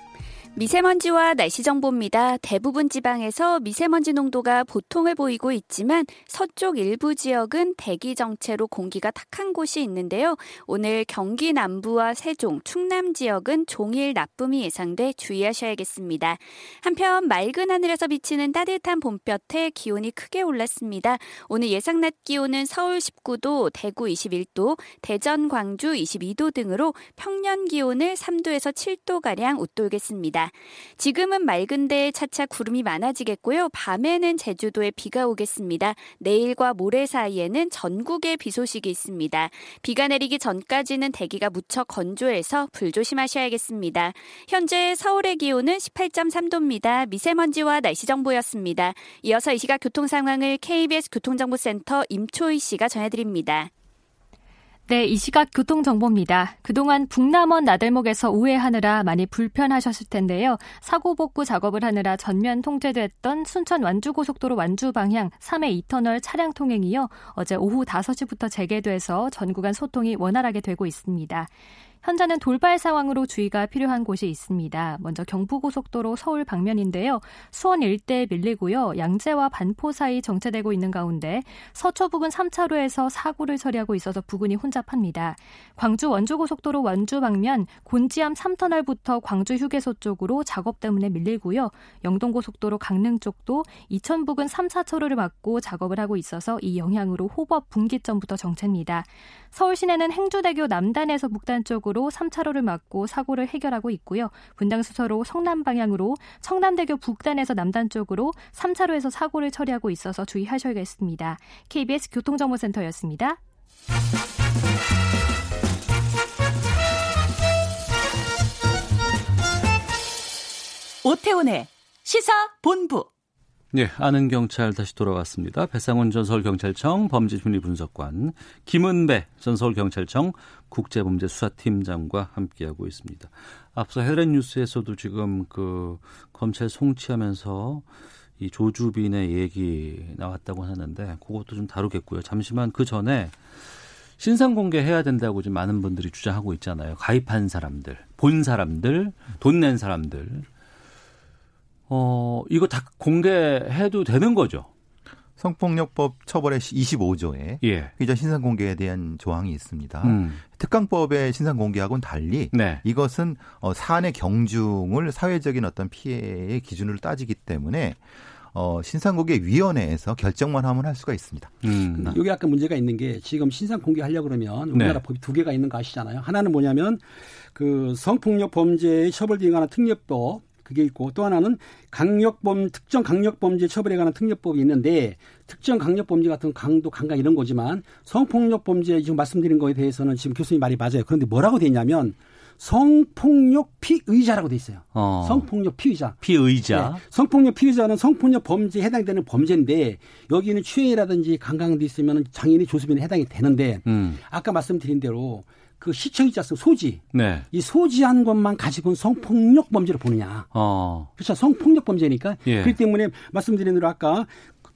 미세먼지와 날씨 정보입니다. 대부분 지방에서 미세먼지 농도가 보통을 보이고 있지만 서쪽 일부 지역은 대기 정체로 공기가 탁한 곳이 있는데요. 오늘 경기 남부와 세종, 충남 지역은 종일 나쁨이 예상돼 주의하셔야겠습니다. 한편 맑은 하늘에서 비치는 따뜻한 봄볕에 기온이 크게 올랐습니다. 오늘 예상 낮 기온은 서울 19도, 대구 21도, 대전, 광주 22도 등으로 평년 기온을 3도에서 7도가량 웃돌겠습니다. 지금은 맑은데 차차 구름이 많아지겠고요. 밤에는 제주도에 비가 오겠습니다. 내일과 모레 사이에는 전국에 비 소식이 있습니다. 비가 내리기 전까지는 대기가 무척 건조해서 불조심하셔야겠습니다. 현재 서울의 기온은 18.3도입니다. 미세먼지와 날씨 정보였습니다. 이어서 이 시각 교통 상황을 KBS 교통정보센터 임초희 씨가 전해드립니다. 네, 이 시각 교통정보입니다. 그동안 북남원 나들목에서 우회하느라 많이 불편하셨을 텐데요. 사고 복구 작업을 하느라 전면 통제됐던 순천 완주고속도로 완주 방향 3회 2터널 차량 통행이요. 어제 오후 5시부터 재개돼서 전 구간 소통이 원활하게 되고 있습니다. 현재는 돌발 상황으로 주의가 필요한 곳이 있습니다. 먼저 경부고속도로 서울 방면인데요. 수원 일대 밀리고요. 양재와 반포 사이 정체되고 있는 가운데 서초 부근 3차로에서 사고를 처리하고 있어서 부근이 혼잡합니다. 광주 원주고속도로 원주 방면 곤지암 3터널부터 광주 휴게소 쪽으로 작업 때문에 밀리고요. 영동고속도로 강릉 쪽도 이천 부근 3, 4차로를 막고 작업을 하고 있어서 이 영향으로 호법 분기점부터 정체입니다. 서울 시내는 행주대교 남단에서 북단 쪽으로 3차로를 막고 사고를 해결하고 있고요. 분당 수서로 성남 방향으로 청남대교 북단에서 남단 쪽으로 3차로에서 사고를 처리하고 있어서 주의하셔야겠습니다. KBS 교통정보센터였습니다. 오태훈의 시사 본부. 네, 아는 경찰 다시 돌아왔습니다. 배상훈 전 서울경찰청 범죄심리분석관, 김은배 전 서울경찰청 국제범죄수사팀장과 함께하고 있습니다. 앞서 헤드라인 뉴스에서도 지금 그 검찰 송치하면서 이 조주빈의 얘기 나왔다고 하는데 그것도 좀 다루겠고요. 잠시만 그 전에 신상 공개해야 된다고 지금 많은 분들이 주장하고 있잖아요. 가입한 사람들, 본 사람들, 돈 낸 사람들. 어, 이거 다 공개해도 되는 거죠? 성폭력법 처벌의 25조에 예. 피의자 신상 공개에 대한 조항이 있습니다. 음. 특강법의 신상 공개하고는 달리 네. 이것은 어, 사안의 경중을 사회적인 어떤 피해의 기준으로 따지기 때문에 어, 신상공개위원회에서 결정만 하면 할 수가 있습니다. 음. 여기 약간 문제가 있는 게 지금 신상 공개하려고 그러면 우리나라 네. 법이 두 개가 있는 거 아시잖아요. 하나는 뭐냐면 그 성폭력 범죄의 처벌 등에 관한 특례법 그게 있고 또 하나는 강력범 특정 강력범죄 처벌에 관한 특례법이 있는데 특정 강력범죄 같은 강도 강간 이런 거지만 성폭력 범죄 지금 말씀드린 거에 대해서는 지금 교수님 말이 맞아요. 그런데 뭐라고 돼 있냐면 성폭력 피의자라고 돼 있어요. 어. 성폭력 피의자. 피의자. 네. 성폭력 피의자는 성폭력 범죄에 해당되는 범죄인데 여기는 추행이라든지 강간도 있으면 장인이 조수빈에 해당이 되는데 음. 아까 말씀드린 대로 그 시청 있지 않습니까? 소지. 네. 이 소지한 것만 가지고는 성폭력 범죄로 보느냐. 어. 그렇죠. 성폭력 범죄니까. 예. 그렇기 때문에 말씀드린 대로 아까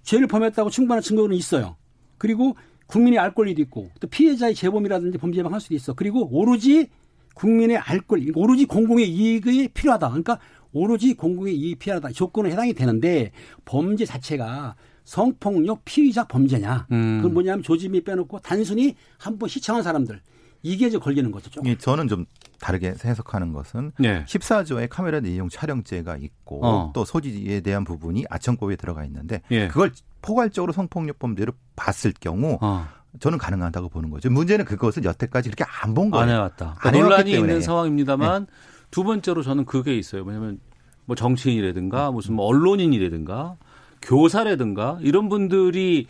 죄를 범했다고 충분한 증거는 있어요. 그리고 국민이 알 권리도 있고 또 피해자의 재범이라든지 범죄 예방할 수도 있어. 그리고 오로지 국민의 알 권리, 오로지 공공의 이익이 필요하다. 그러니까 오로지 공공의 이익이 필요하다. 조건에 해당이 되는데 범죄 자체가 성폭력 피의자 범죄냐. 음. 그건 뭐냐면 조짐이 빼놓고 단순히 한 번 시청한 사람들. 이게 이제 걸리는 거죠. 좀. 예, 저는 좀 다르게 해석하는 것은 네. 14조에 카메라 이용 촬영죄가 있고 어. 또 소지에 대한 부분이 아청법에 들어가 있는데 예. 그걸 포괄적으로 성폭력 범죄로 봤을 경우 어. 저는 가능하다고 보는 거죠. 문제는 그것을 여태까지 그렇게 안 본 거예요. 안 해왔다. 그러니까 안 논란이 때문에. 있는 상황입니다만 두 번째로 저는 그게 있어요. 뭐냐면 뭐 정치인이라든가 무슨 뭐 언론인이라든가 교사라든가 이런 분들이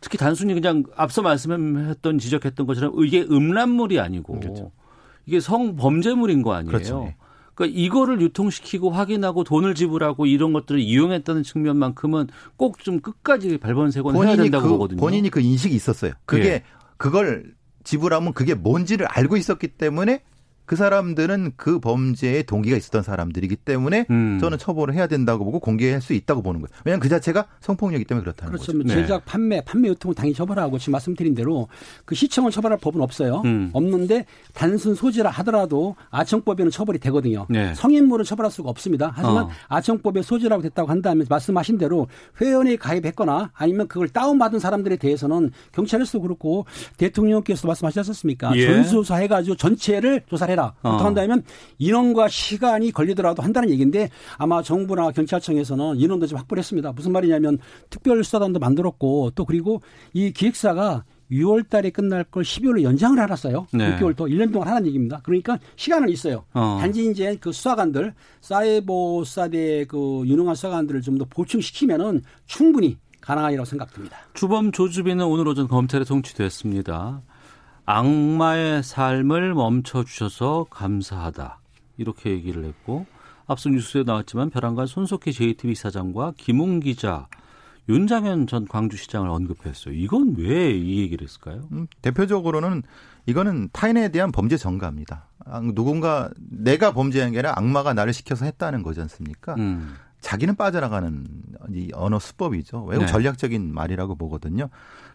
특히 단순히 그냥 앞서 말씀했던 지적했던 것처럼 이게 음란물이 아니고 그렇죠. 이게 성범죄물인 거 아니에요. 그렇죠. 예. 그러니까 이거를 유통시키고 확인하고 돈을 지불하고 이런 것들을 이용했다는 측면만큼은 꼭 좀 끝까지 발본색원 해야 된다고 그, 보거든요. 본인이 그 인식이 있었어요. 그게 예. 그걸 지불하면 그게 뭔지를 알고 있었기 때문에 그 사람들은 그 범죄에 동기가 있었던 사람들이기 때문에 음. 저는 처벌을 해야 된다고 보고 공개할 수 있다고 보는 거예요. 왜냐하면 그 자체가 성폭력이기 때문에 그렇다는 그렇죠. 거죠. 뭐 네. 제작, 판매, 판매 유통은 당연히 처벌하고 지금 말씀드린 대로 그 시청을 처벌할 법은 없어요. 음. 없는데 단순 소지라 하더라도 아청법에는 처벌이 되거든요. 네. 성인물은 처벌할 수가 없습니다. 하지만 어. 아청법에 소지라고 됐다고 한다면 말씀하신 대로 회원에 가입했거나 아니면 그걸 다운받은 사람들에 대해서는 경찰에서도 그렇고 대통령께서도 말씀하셨었습니까? 예. 전수조사 해가지고 전체를 조사를 해라. 어. 한다면 인원과 시간이 걸리더라도 한다는 얘기인데 아마 정부나 경찰청에서는 인원도 좀 확보를 했습니다. 무슨 말이냐면 특별수사단도 만들었고 또 그리고 이 기획사가 6월 달에 끝날 걸 12월로 연장을 해놨어요. 네. 6개월 더 1년 동안 하는 얘기입니다. 그러니까 시간은 있어요. 어. 단지 이제 그 수사관들 사이버 수사대 그 유능한 수사관들을 좀 더 보충시키면은 충분히 가능하리라고 생각됩니다. 주범 조주빈은 오늘 오전 검찰에 송치됐습니다. 악마의 삶을 멈춰 주셔서 감사하다 이렇게 얘기를 했고 앞서 뉴스에 나왔지만 벼랑간 손석희 JTBC 사장과 김웅 기자, 윤장현 전 광주시장을 언급했어요. 이건 왜 이 얘기를 했을까요? 음, 대표적으로는 이거는 타인에 대한 범죄 전가입니다. 아, 누군가 내가 범죄한 게 아니라 악마가 나를 시켜서 했다는 거지 않습니까? 음. 자기는 빠져나가는 이 언어 수법이죠. 매우 네. 전략적인 말이라고 보거든요.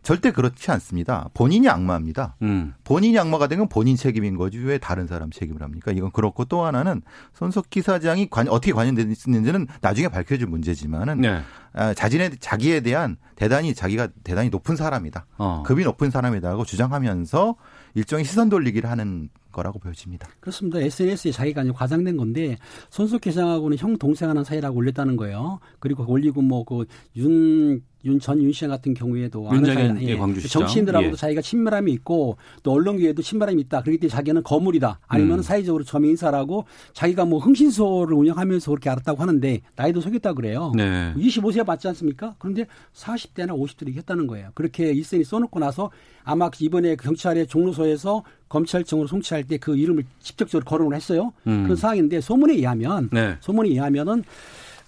절대 그렇지 않습니다. 본인이 악마입니다. 음. 본인이 악마가 된 건 본인 책임인 거지 왜 다른 사람 책임을 합니까? 이건 그렇고 또 하나는 손석희 사장이 관, 어떻게 관련됐는지는 나중에 밝혀질 문제지만은 네. 아, 자신의 자기에 대한 대단히 자기가 대단히 높은 사람이다. 어. 급이 높은 사람이다라고 주장하면서 일종의 시선 돌리기를 하는 거라고 보여집니다. 그렇습니다. SNS에 자기가 이제 과장된 건데 손석희 시장하고는 형 동생하는 사이라고 올렸다는 거예요. 그리고 올리고 뭐 그 윤 윤전 윤시장 같은 경우에도 윤장현 예, 광주시장. 정치인들하고도 예. 자기가 친밀함이 있고 또 언론계에도 친밀함이 있다. 그렇기 때문에 자기는 거물이다. 아니면 음. 사회적으로 점의 인사라고 자기가 뭐 흥신소를 운영하면서 그렇게 알았다고 하는데 나이도 속였다 그래요. 네. 25세 맞지 않습니까? 그런데 40대나 50대를 얘기했다는 거예요. 그렇게 일선이 써놓고 나서 아마 이번에 그 경찰의 종로소에서 검찰청으로 송치할 때 그 이름을 직접적으로 거론을 했어요. 음. 그런 상황인데 소문에 의하면 네. 소문에 의하면은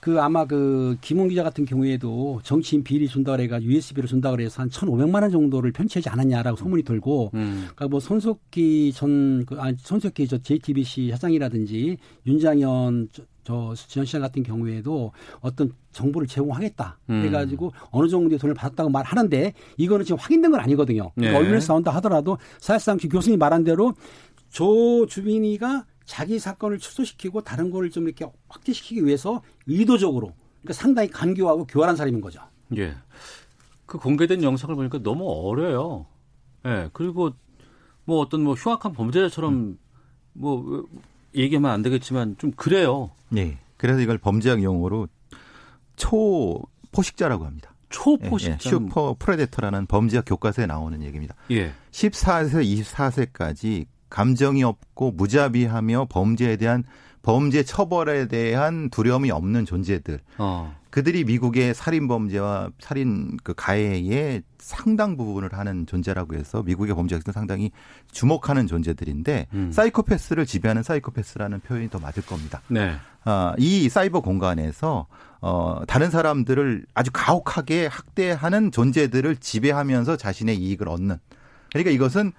그 아마 그 김웅 기자 같은 경우에도 정치인 비리 준다 그래가 USB를 준다 그래서 한 1,500만 원 정도를 편취하지 않았냐라고 소문이 돌고 음. 그러니까 뭐 손석희 전 그, 아니 손석희 저 JTBC 사장이라든지 윤장현 저, 저전 시장 같은 경우에도 어떤 정보를 제공하겠다. 음. 그래가지고 어느 정도의 돈을 받았다고 말하는데 이거는 지금 확인된 건 아니거든요. 네. 그러니까 언론에서 나온다 하더라도 사실상 그 교수님 말한 대로 조 주빈이가 자기 사건을 축소시키고 다른 거를 좀 이렇게 확대시키기 위해서 의도적으로 그러니까 상당히 간교하고 교활한 사람인 거죠. 예. 그 공개된 영상을 보니까 너무 어려요. 예. 그리고 뭐 어떤 뭐 흉악한 범죄자처럼 뭐 얘기하면 안 되겠지만 좀 그래요. 네. 그래서 이걸 범죄학 용어로 초 포식자라고 합니다. 초포식 예, 예. super predator라는 범죄학 교과서에 나오는 얘기입니다. 예. 14세, 24세까지 감정이 없고 무자비하며 범죄에 대한 범죄 처벌에 대한 두려움이 없는 존재들. 어. 그들이 미국의 살인 범죄와 살인 그 가해의 상당 부분을 하는 존재라고 해서 미국의 범죄학에서 상당히 주목하는 존재들인데 음. 사이코패스를 지배하는 사이코패스라는 표현이 더 맞을 겁니다. 네. 아, 이 사이버 공간에서 어, 다른 사람들을 아주 가혹하게 학대하는 존재들을 지배하면서 자신의 이익을 얻는. 그러니까 이것은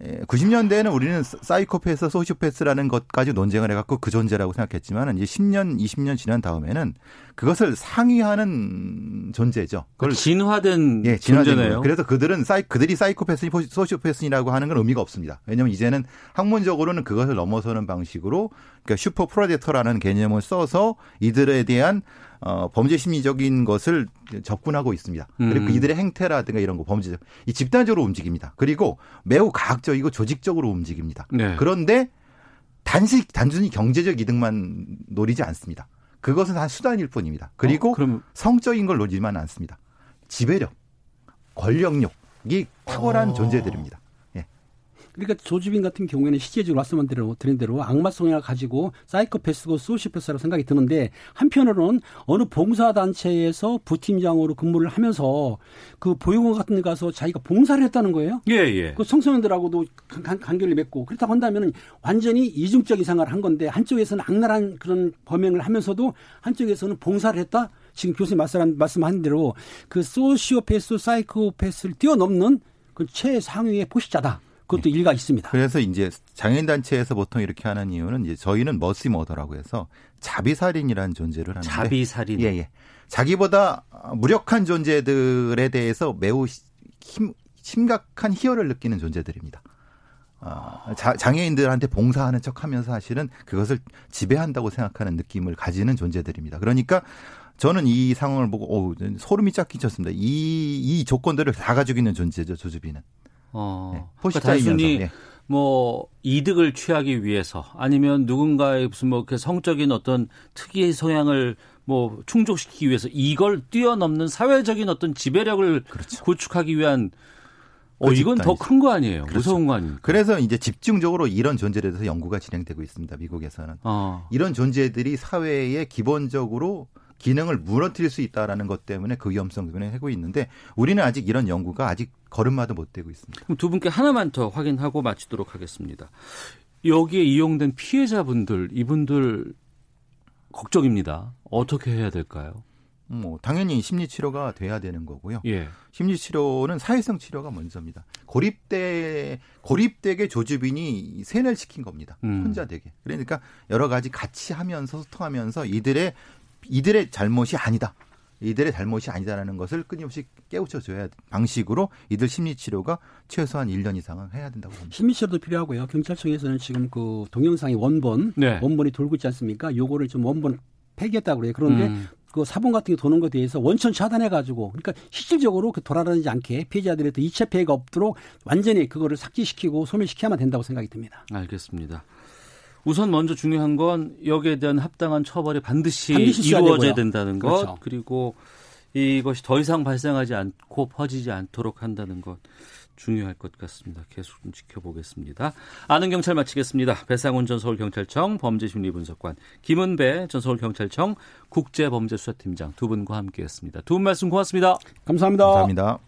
90년대에는 우리는 사이코패스, 소시오패스라는 것까지 논쟁을 해갖고 그 존재라고 생각했지만 이제 10년, 20년 지난 다음에는 그것을 상위하는 존재죠. 그걸 진화된 예, 진화된 존재네요. 그래서 그들은 사이 그들이 사이코패스, 소시오패스라고 하는 건 의미가 없습니다. 왜냐하면 이제는 학문적으로는 그것을 넘어서는 방식으로 그러니까 super predator라는 개념을 써서 이들에 대한 어, 범죄 심리적인 것을 접근하고 있습니다. 그리고 음. 이들의 행태라든가 이런 거 범죄적 이 집단적으로 움직입니다. 그리고 매우 과학적이고 조직적으로 움직입니다. 네. 그런데 단지 단순히 경제적 이득만 노리지 않습니다. 그것은 한 수단일 뿐입니다. 그리고 어, 그럼 성적인 걸 노리지만 않습니다. 지배력, 권력욕이 탁월한 어. 존재들입니다. 그러니까 조주빈 같은 경우에는 실제적으로 말씀한 대로 드린 대로 악마성을 가지고 사이코패스고 소시오패스라고 생각이 드는데 한편으로는 어느 봉사단체에서 부팀장으로 근무를 하면서 그 보육원 같은 데 가서 자기가 봉사를 했다는 거예요. 예, 예. 그 청소년들하고도 간- 간- 간결을 맺고 그렇다고 한다면 완전히 이중적 이상을 한 건데 한쪽에서는 악랄한 그런 범행을 하면서도 한쪽에서는 봉사를 했다. 지금 교수님 말씀, 말씀한 대로 그 소시오패스, 사이코패스를 뛰어넘는 그 최상위의 포식자다. 그것도 일가 있습니다. 그래서 이제 장애인 단체에서 보통 이렇게 하는 이유는 이제 저희는 머시 머더라고 해서 자비살인이라는 존재를 하는데 자비살인. 예, 예. 자기보다 무력한 존재들에 대해서 매우 힘, 심각한 희열을 느끼는 존재들입니다. 아, 자, 장애인들한테 봉사하는 척 하면서 사실은 그것을 지배한다고 생각하는 느낌을 가지는 존재들입니다. 그러니까 저는 이 상황을 보고 오, 소름이 쫙 끼쳤습니다. 이, 이 조건들을 다 가지고 있는 존재죠, 조주비는. 어. 네, 그러니까 포식자이면서. 단순히 예. 뭐 이득을 취하기 위해서 아니면 누군가의 무슨 뭐 그 성적인 어떤 특이의 성향을 뭐 충족시키기 위해서 이걸 뛰어넘는 사회적인 어떤 지배력을 그렇죠. 구축하기 위한 어, 그 이건. 더 큰 거 아니에요? 그렇죠. 무서운 거 아니에요? 그래서 이제 집중적으로 이런 존재에 대해서 연구가 진행되고 있습니다. 미국에서는. 어. 이런 존재들이 사회에 기본적으로 기능을 무너뜨릴 수 있다라는 것 때문에 그 위험성 때문에 하고 있는데 우리는 아직 이런 연구가 아직 걸음마도 못 되고 있습니다. 그럼 두 분께 하나만 더 확인하고 마치도록 하겠습니다. 여기에 이용된 피해자분들, 이분들 걱정입니다. 어떻게 해야 될까요? 뭐 당연히 심리 치료가 돼야 되는 거고요. 예. 심리 치료는 사회성 치료가 먼저입니다. 고립돼 고립되게 조주빈이 세뇌를 시킨 겁니다. 음. 혼자 되게. 그러니까 여러 가지 같이 하면서 소통하면서 이들의 이들의 잘못이 아니다. 이들의 잘못이 아니다라는 것을 끊임없이 깨우쳐 줘야 방식으로 이들 심리 치료가 최소한 1년 이상은 해야 된다고 봅니다. 심리 치료도 필요하고요. 경찰청에서는 지금 그 동영상의 원본, 네. 원본이 돌고 있지 않습니까? 요거를 좀 원본 폐기했다고 그래요. 그런데 음. 그 사본 같은 게 도는 것에 대해서 원천 차단해 가지고 그러니까 실질적으로 그 돌아다니지 않게 피해자들의 또 2차 피해가 없도록 완전히 그거를 삭제시키고 소멸시켜야만 된다고 생각이 듭니다. 알겠습니다. 우선 먼저 중요한 건 여기에 대한 합당한 처벌이 반드시, 반드시 이루어져야 되고요. 된다는 것 그렇죠. 그리고 이것이 더 이상 발생하지 않고 퍼지지 않도록 한다는 것 중요할 것 같습니다. 계속 좀 지켜보겠습니다. 아는 경찰 마치겠습니다. 배상훈 전 서울경찰청 범죄심리분석관, 김은배 전 서울경찰청 국제범죄수사팀장 두 분과 함께했습니다. 두 분 말씀 고맙습니다. 감사합니다. 감사합니다.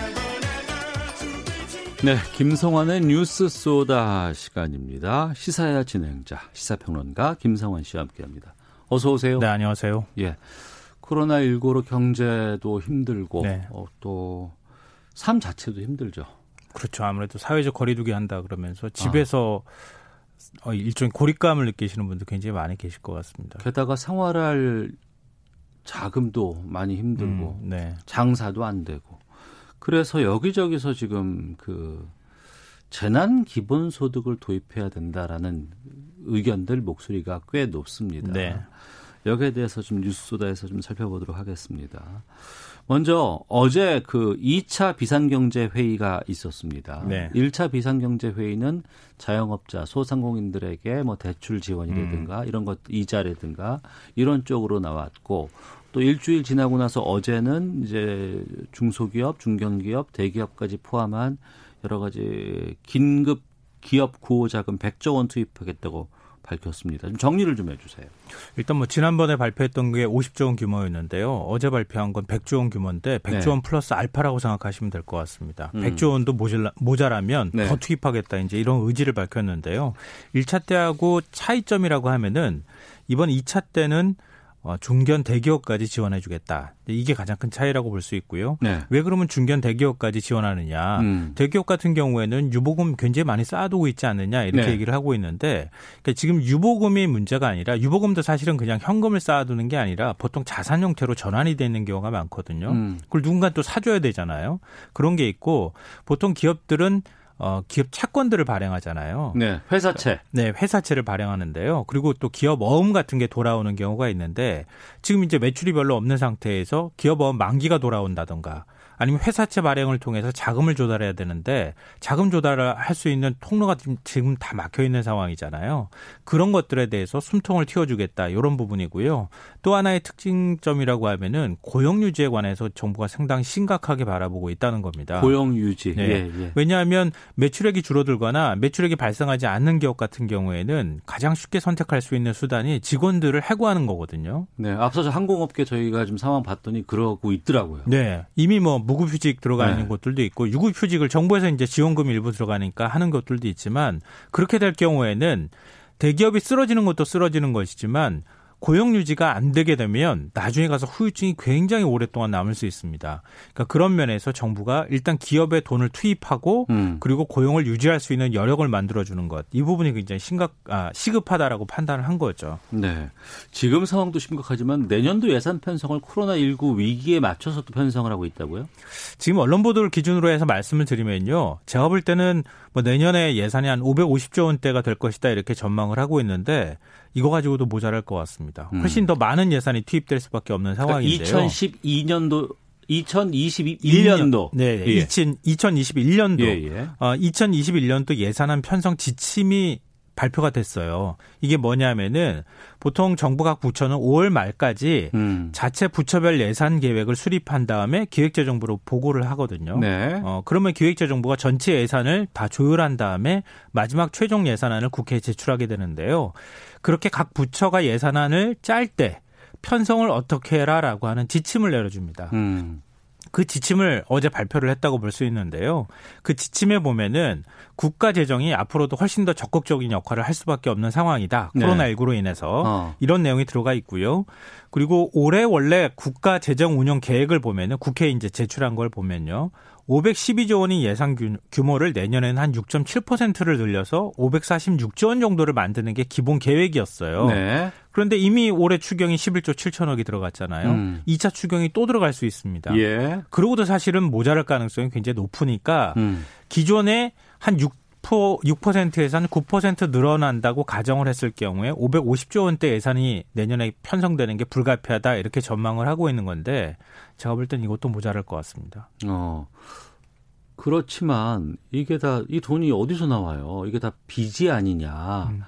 네, 김성환의 뉴스 소다 시간입니다. 시사야 진행자, 시사평론가 김성환 씨와 함께합니다. 어서 오세요. 네, 안녕하세요. 예. 코로나 19로 경제도 힘들고 네. 어, 또삶 자체도 힘들죠. 그렇죠. 아무래도 사회적 거리두기 한다 그러면서 집에서 어, 일종의 고립감을 느끼시는 분들 굉장히 많이 계실 것 같습니다. 게다가 생활할 자금도 많이 힘들고 음, 네. 장사도 안 되고 그래서 여기저기서 지금 그 재난 기본 소득을 도입해야 된다라는 의견들 목소리가 꽤 높습니다. 네. 여기에 대해서 좀 뉴스소다에서 좀 살펴보도록 하겠습니다. 먼저 어제 그 2차 비상경제 회의가 있었습니다. 네. 1차 비상경제 회의는 자영업자, 소상공인들에게 뭐 대출 지원이라든가 이런 것 이자라든가 이런 쪽으로 나왔고 또 일주일 지나고 나서 어제는 이제 중소기업, 중견기업, 대기업까지 포함한 여러 가지 긴급 기업 구호 자금 100조 원 투입하겠다고 밝혔습니다. 좀 정리를 좀 해주세요. 일단 뭐 지난번에 발표했던 게 50조 원 규모였는데요. 어제 발표한 건 100조 원 규모인데 100조 네. 원 플러스 알파라고 생각하시면 될 것 같습니다. 음. 100조 원도 모자라, 모자라면 네. 더 투입하겠다 이제 이런 의지를 밝혔는데요. 1차 때하고 차이점이라고 하면은 이번 2차 때는 어, 중견 대기업까지 지원해주겠다. 이게 가장 큰 차이라고 볼 수 있고요. 네. 왜 그러면 중견 대기업까지 지원하느냐? 음. 대기업 같은 경우에는 유보금 굉장히 많이 쌓아두고 있지 않느냐 이렇게 네. 얘기를 하고 있는데 그러니까 지금 유보금이 문제가 아니라 유보금도 사실은 그냥 현금을 쌓아두는 게 아니라 보통 자산 형태로 전환이 돼 있는 경우가 많거든요. 음. 그걸 누군가 또 사줘야 되잖아요. 그런 게 있고 보통 기업들은 어, 기업 채권들을 발행하잖아요. 네, 회사채. 네, 회사채를 발행하는데요. 그리고 또 기업 어음 같은 게 돌아오는 경우가 있는데 지금 이제 매출이 별로 없는 상태에서 기업 어음 만기가 돌아온다던가 아니면 회사채 발행을 통해서 자금을 조달해야 되는데 자금 조달을 할 수 있는 통로가 지금- 다 막혀 있는 상황이잖아요. 그런 것들에 대해서 숨통을 틔워주겠다 이런 부분이고요. 또 하나의 특징점이라고 하면은 고용 유지에 관해서 정부가 상당히 심각하게 바라보고 있다는 겁니다. 고용 유지. 네. 예, 예. 왜냐하면 매출액이 줄어들거나 매출액이 발생하지 않는 기업 같은 경우에는 가장 쉽게 선택할 수 있는 수단이 직원들을 해고하는 거거든요. 네, 앞서서 항공업계 저희가 좀 상황 봤더니 그러고 있더라고요. 네. 이미 뭐 무급휴직 들어가 네. 있는 곳들도 있고 유급휴직을 정부에서 이제 지원금 일부 들어가니까 하는 것들도 있지만 그렇게 될 경우에는 대기업이 쓰러지는 것도 쓰러지는 것이지만 고용 유지가 안 되게 되면 나중에 가서 후유증이 굉장히 오랫동안 남을 수 있습니다. 그러니까 그런 면에서 정부가 일단 기업에 돈을 투입하고 음. 그리고 고용을 유지할 수 있는 여력을 만들어 주는 것. 이 부분이 굉장히 심각 아, 시급하다라고 판단을 한 거죠. 네. 지금 상황도 심각하지만 내년도 예산 편성을 코로나 19 위기에 맞춰서 또 편성을 하고 있다고요? 지금 언론 보도를 기준으로 해서 말씀을 드리면요. 제가 볼 때는 뭐 내년에 예산이 한 550조 원대가 될 것이다 이렇게 전망을 하고 있는데 이거 가지고도 모자랄 것 같습니다. 음. 훨씬 더 많은 예산이 투입될 수밖에 없는 상황인데요. 그러니까 2012년도 2021년도 네, 예. 2021년도 예, 예. 어, 2021년도 예산안 편성 지침이 발표가 됐어요. 이게 뭐냐면은 보통 정부 각 부처는 5월 말까지 음. 자체 부처별 예산 계획을 수립한 다음에 기획재정부로 보고를 하거든요. 네. 어, 그러면 기획재정부가 전체 예산을 다 조율한 다음에 마지막 최종 예산안을 국회에 제출하게 되는데요. 그렇게 각 부처가 예산안을 짤 때 편성을 어떻게 해라라고 하는 지침을 내려줍니다. 음. 그 지침을 어제 발표를 했다고 볼 수 있는데요. 그 지침에 보면은 국가 재정이 앞으로도 훨씬 더 적극적인 역할을 할 수밖에 없는 상황이다. 네. 코로나19로 인해서 어. 이런 내용이 들어가 있고요. 그리고 올해 원래 국가 재정 운영 계획을 보면은 국회에 이제 제출한 걸 보면요. 512조 원이 예산 규- 규모를 내년에는 한 6.7%를 늘려서 546조 원 정도를 만드는 게 기본 계획이었어요. 네. 그런데 이미 올해 추경이 11조 7천억이 들어갔잖아요. 음. 2차 추경이 또 들어갈 수 있습니다. 예. 그러고도 사실은 모자랄 가능성이 굉장히 높으니까 음. 기존에 한 6%, 6%에서 한 9% 늘어난다고 가정을 했을 경우에 550조 원대 예산이 내년에 편성되는 게 불가피하다 이렇게 전망을 하고 있는 건데 제가 볼 땐 이것도 모자랄 것 같습니다. 어. 그렇지만 이게 다 이 돈이 어디서 나와요? 이게 다 빚이 아니냐. 음.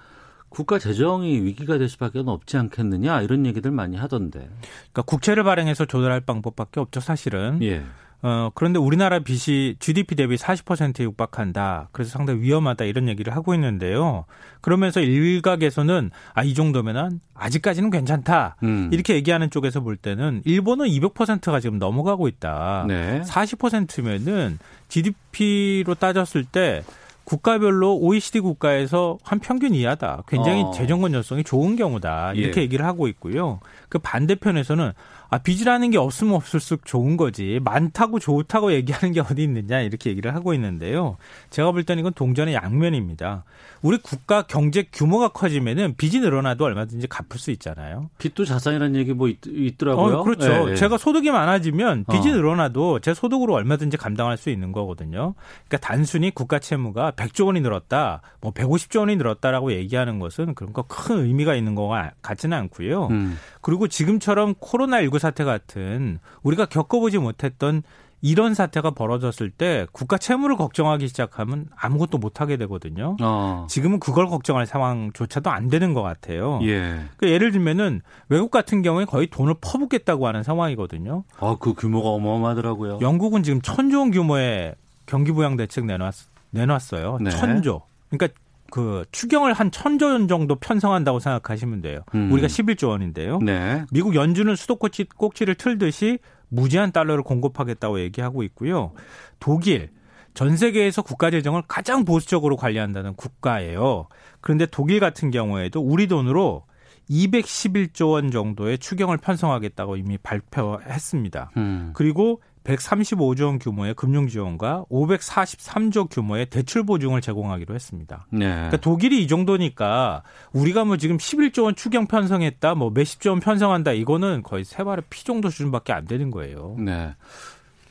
국가 재정이 위기가 될 수밖에 없지 않겠느냐 이런 얘기들 많이 하던데. 그러니까 국채를 발행해서 조달할 방법밖에 없죠, 사실은. 예. 어, 그런데 우리나라 빚이 GDP 대비 40%에 육박한다. 그래서 상당히 위험하다 이런 얘기를 하고 있는데요. 그러면서 일각에서는 아, 이 정도면은 아직까지는 괜찮다. 음. 이렇게 얘기하는 쪽에서 볼 때는 일본은 200%가 지금 넘어가고 있다. 네. 40%면은 GDP로 따졌을 때 국가별로 OECD 국가에서 한 평균 이하다. 굉장히 어. 재정 건전성이 좋은 경우다. 이렇게 예. 얘기를 하고 있고요. 그 반대편에서는 아, 빚이라는 게 없으면 없을수록 좋은 거지. 많다고 좋다고 얘기하는 게 어디 있느냐. 이렇게 얘기를 하고 있는데요. 제가 볼 때는 이건 동전의 양면입니다. 우리 국가 경제 규모가 커지면은 빚이 늘어나도 얼마든지 갚을 수 있잖아요. 빚도 자산이라는 얘기 뭐 있, 더라고요 어, 그렇죠. 제가 소득이 많아지면 빚이 어. 늘어나도 제 소득으로 얼마든지 감당할 수 있는 거거든요. 그러니까 단순히 국가 채무가 100조 원이 늘었다, 뭐 150조 원이 늘었다라고 얘기하는 것은 그런 거 큰 의미가 있는 거 같지는 않고요. 음. 그리고 지금처럼 코로나19 사태 같은 우리가 겪어보지 못했던 이런 사태가 벌어졌을 때 국가 채무를 걱정하기 시작하면 아무것도 못하게 되거든요. 어. 지금은 그걸 걱정할 상황조차도 안 되는 것 같아요. 예. 그 예를 들면은 외국 같은 경우에 거의 돈을 퍼붓겠다고 하는 상황이거든요. 아, 그 규모가 어마어마하더라고요. 영국은 지금 천조 원 규모의 경기부양 대책 내놨, 내놨어요. 네. 천조. 그러니까 그 추경을 한 천조 원 정도 편성한다고 생각하시면 돼요. 음. 우리가 11조 원인데요. 네. 미국 연준은 수도꼭지 꼭지를 틀듯이 무제한 달러를 공급하겠다고 얘기하고 있고요. 독일 전 세계에서 국가 재정을 가장 보수적으로 관리한다는 국가예요. 그런데 독일 같은 경우에도 우리 돈으로 211조 원 정도의 추경을 편성하겠다고 이미 발표했습니다. 음. 그리고 135조 원 규모의 금융 지원과 543조 규모의 대출 보증을 제공하기로 했습니다. 네. 그러니까 독일이 이 정도니까 우리가 뭐 지금 11조 원 추경 편성했다, 뭐 몇십조 원 편성한다, 이거는 거의 세 발의 피 정도 수준밖에 안 되는 거예요. 네.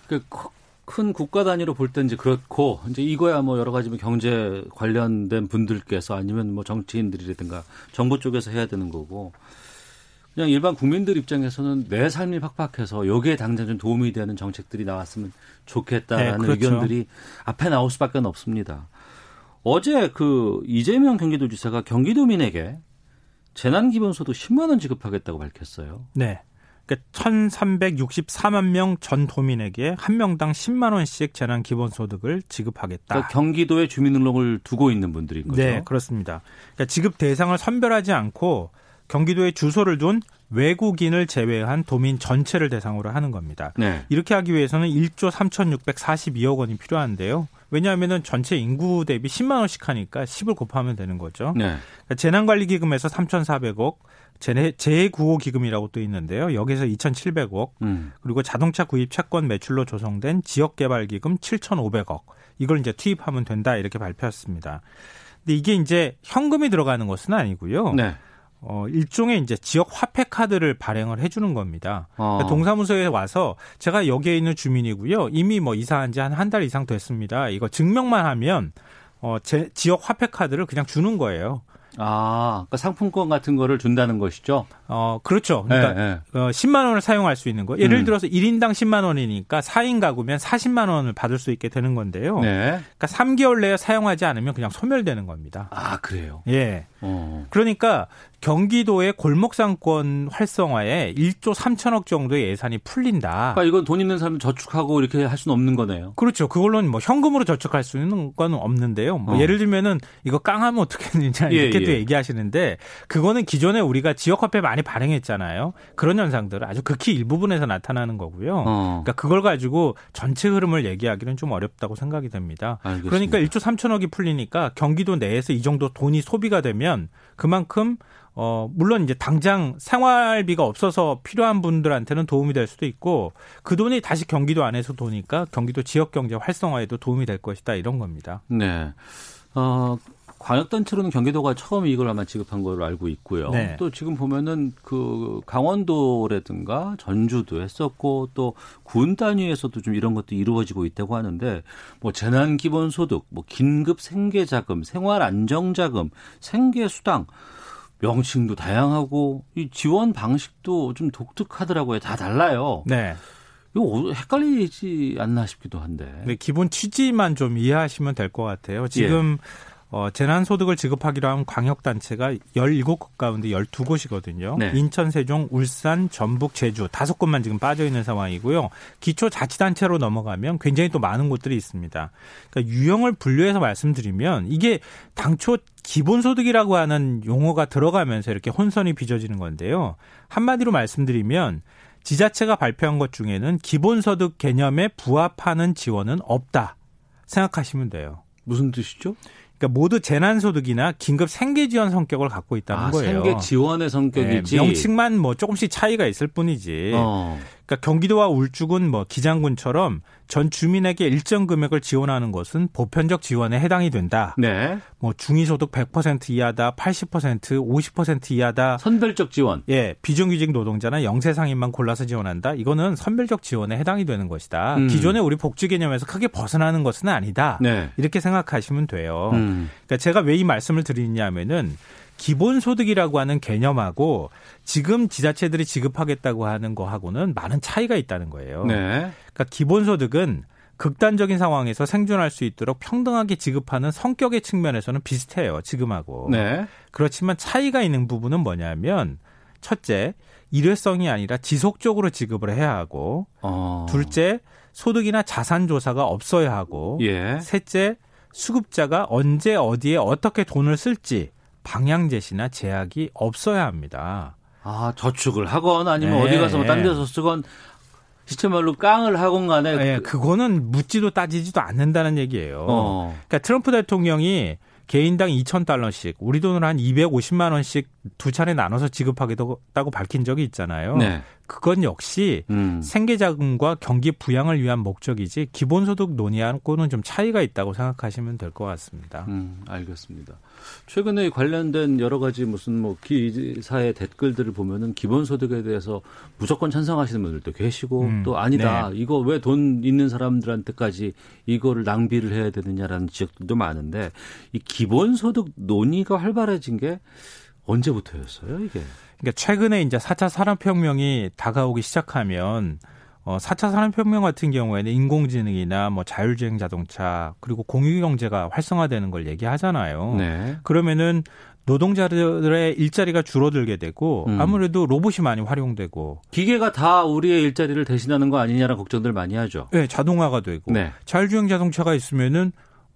그큰 국가 단위로 볼 때 이제 그렇고 이제 이거야 뭐 여러 가지 뭐 경제 관련된 분들께서 아니면 뭐 정치인들이라든가 정부 쪽에서 해야 되는 거고 그냥 일반 국민들 입장에서는 내 삶이 팍팍해서 여기에 당장 좀 도움이 되는 정책들이 나왔으면 좋겠다라는 네, 그렇죠. 의견들이 앞에 나올 수밖에 없습니다. 어제 그 이재명 경기도지사가 경기도민에게 재난기본소득 10만 원 지급하겠다고 밝혔어요. 네. 그러니까 1,364만 명 전 도민에게 한 명당 10만 원씩 재난 기본 소득을 지급하겠다. 그러니까 경기도에 주민등록을 두고 있는 분들인 거죠. 네, 그렇습니다. 그러니까 지급 대상을 선별하지 않고 경기도에 주소를 둔 외국인을 제외한 도민 전체를 대상으로 하는 겁니다. 네. 이렇게 하기 위해서는 1조 3,642억 원이 필요한데요. 왜냐하면 전체 인구 대비 10만 원씩 하니까 10을 곱하면 되는 거죠. 네. 그러니까 재난관리기금에서 3,400억, 재- 재구호 기금이라고 또 있는데요. 여기서 2,700억 음. 그리고 자동차 구입 채권 매출로 조성된 지역개발기금 7,500억 이걸 이제 투입하면 된다 이렇게 발표했습니다. 근데 이게 이제 현금이 들어가는 것은 아니고요. 네. 어, 일종의 이제 지역 화폐 카드를 발행을 해주는 겁니다. 어. 그러니까 동사무소에 와서 제가 여기에 있는 주민이고요. 이미 뭐 이사한 지 한 한 달 이상 됐습니다. 이거 증명만 하면 어, 제 지역 화폐 카드를 그냥 주는 거예요. 아, 그러니까 상품권 같은 거를 준다는 것이죠. 어, 그렇죠. 그러니까 네, 어, 10만 원을 사용할 수 있는 거. 예를 음. 들어서 1인당 10만 원이니까 4인 가구면 40만 원을 받을 수 있게 되는 건데요. 네. 그러니까 3개월 내에 사용하지 않으면 그냥 소멸되는 겁니다. 아, 그래요. 예. 어. 그러니까 경기도의 골목상권 활성화에 1조 3천억 정도의 예산이 풀린다. 그러니까 이건 돈 있는 사람 저축하고 이렇게 할 수는 없는 거네요. 그렇죠. 그걸로는 뭐 현금으로 저축할 수 있는 건 없는데요. 뭐 어. 예를 들면은 이거 깡하면 어떻게 되느냐 예, 이렇게 또 예. 얘기하시는데 그거는 기존에 우리가 지역화폐 많이 발행했잖아요. 그런 현상들은 아주 극히 일부분에서 나타나는 거고요. 어. 그러니까 그걸 가지고 전체 흐름을 얘기하기는 좀 어렵다고 생각이 됩니다. 알겠습니다. 그러니까 1조 3천억이 풀리니까 경기도 내에서 이 정도 돈이 소비가 되면 그만큼 어 물론 이제 당장 생활비가 없어서 필요한 분들한테는 도움이 될 수도 있고 그 돈이 다시 경기도 안에서 도니까 경기도 지역 경제 활성화에도 도움이 될 것이다 이런 겁니다. 네. 어, 광역단체로는 경기도가 처음 이걸 아마 지급한 걸로 알고 있고요. 네. 또 지금 보면은 그 강원도라든가 전주도 했었고 또 군 단위에서도 좀 이런 것도 이루어지고 있다고 하는데 뭐 재난 기본소득, 뭐 긴급 생계자금, 생활 안정자금, 생계수당 명칭도 다양하고 이 지원 방식도 좀 독특하더라고요. 다 달라요. 네. 이거 헷갈리지 않나 싶기도 한데. 네, 기본 취지만 좀 이해하시면 될 것 같아요. 지금 어, 재난소득을 지급하기로 한 광역단체가 17곳 가운데 12곳이거든요. 네. 인천, 세종, 울산, 전북, 제주 다섯 곳만 지금 빠져 있는 상황이고요. 기초자치단체로 넘어가면 굉장히 또 많은 곳들이 있습니다. 그러니까 유형을 분류해서 말씀드리면 이게 당초 기본소득이라고 하는 용어가 들어가면서 이렇게 혼선이 빚어지는 건데요. 한마디로 말씀드리면 지자체가 발표한 것 중에는 기본소득 개념에 부합하는 지원은 없다 생각하시면 돼요. 무슨 뜻이죠? 그러니까 모두 재난소득이나 긴급 생계지원 성격을 갖고 있다는 아, 거예요. 생계 지원의 성격이지. 네, 명칭만 뭐 조금씩 차이가 있을 뿐이지. 어. 그러니까 경기도와 울주군, 뭐 기장군처럼 전 주민에게 일정 금액을 지원하는 것은 보편적 지원에 해당이 된다. 네. 뭐 중위소득 100% 이하다, 80%, 50% 이하다. 선별적 지원. 예, 비정규직 노동자나 영세상인만 골라서 지원한다. 이거는 선별적 지원에 해당이 되는 것이다. 음. 기존의 우리 복지 개념에서 크게 벗어나는 것은 아니다. 네. 이렇게 생각하시면 돼요. 음. 그러니까 제가 왜 이 말씀을 드리냐면은 기본소득이라고 하는 개념하고 지금 지자체들이 지급하겠다고 하는 거하고는 많은 차이가 있다는 거예요. 네. 그러니까 기본소득은 극단적인 상황에서 생존할 수 있도록 평등하게 지급하는 성격의 측면에서는 비슷해요. 지금하고. 네. 그렇지만 차이가 있는 부분은 뭐냐면 첫째, 일회성이 아니라 지속적으로 지급을 해야 하고 어. 둘째, 소득이나 자산 조사가 없어야 하고 예. 셋째, 수급자가 언제 어디에 어떻게 돈을 쓸지 방향 제시나 제약이 없어야 합니다. 아, 저축을 하건 아니면 네. 어디 가서 뭐 딴 데서 쓰건 시체 말로 깡을 하건 간에 예, 그거는 묻지도 따지지도 않는다는 얘기예요. 어. 그러니까 트럼프 대통령이 개인당 2천 달러씩 우리 돈으로 한 250만 원씩 두 차례 나눠서 지급하겠다고 밝힌 적이 있잖아요. 네. 그건 역시 음. 생계자금과 경기 부양을 위한 목적이지 기본소득 논의하고는 좀 차이가 있다고 생각하시면 될 것 같습니다. 음, 알겠습니다. 최근에 관련된 여러 가지 무슨 뭐 기사의 댓글들을 보면은 기본소득에 대해서 무조건 찬성하시는 분들도 계시고 음, 또 아니다. 네. 이거 왜 돈 있는 사람들한테까지 이거를 낭비를 해야 되느냐라는 지적들도 많은데 이 기본소득 논의가 활발해진 게 언제부터였어요, 이게? 그러니까 최근에 이제 4차 산업혁명이 다가오기 시작하면 어 4차 산업혁명 같은 경우에는 인공지능이나 뭐 자율주행 자동차 그리고 공유경제가 활성화되는 걸 얘기하잖아요. 네. 그러면은 노동자들의 일자리가 줄어들게 되고 음. 아무래도 로봇이 많이 활용되고 기계가 다 우리의 일자리를 대신하는 거 아니냐라는 걱정들 많이 하죠. 네, 자동화가 되고 네. 자율주행 자동차가 있으면은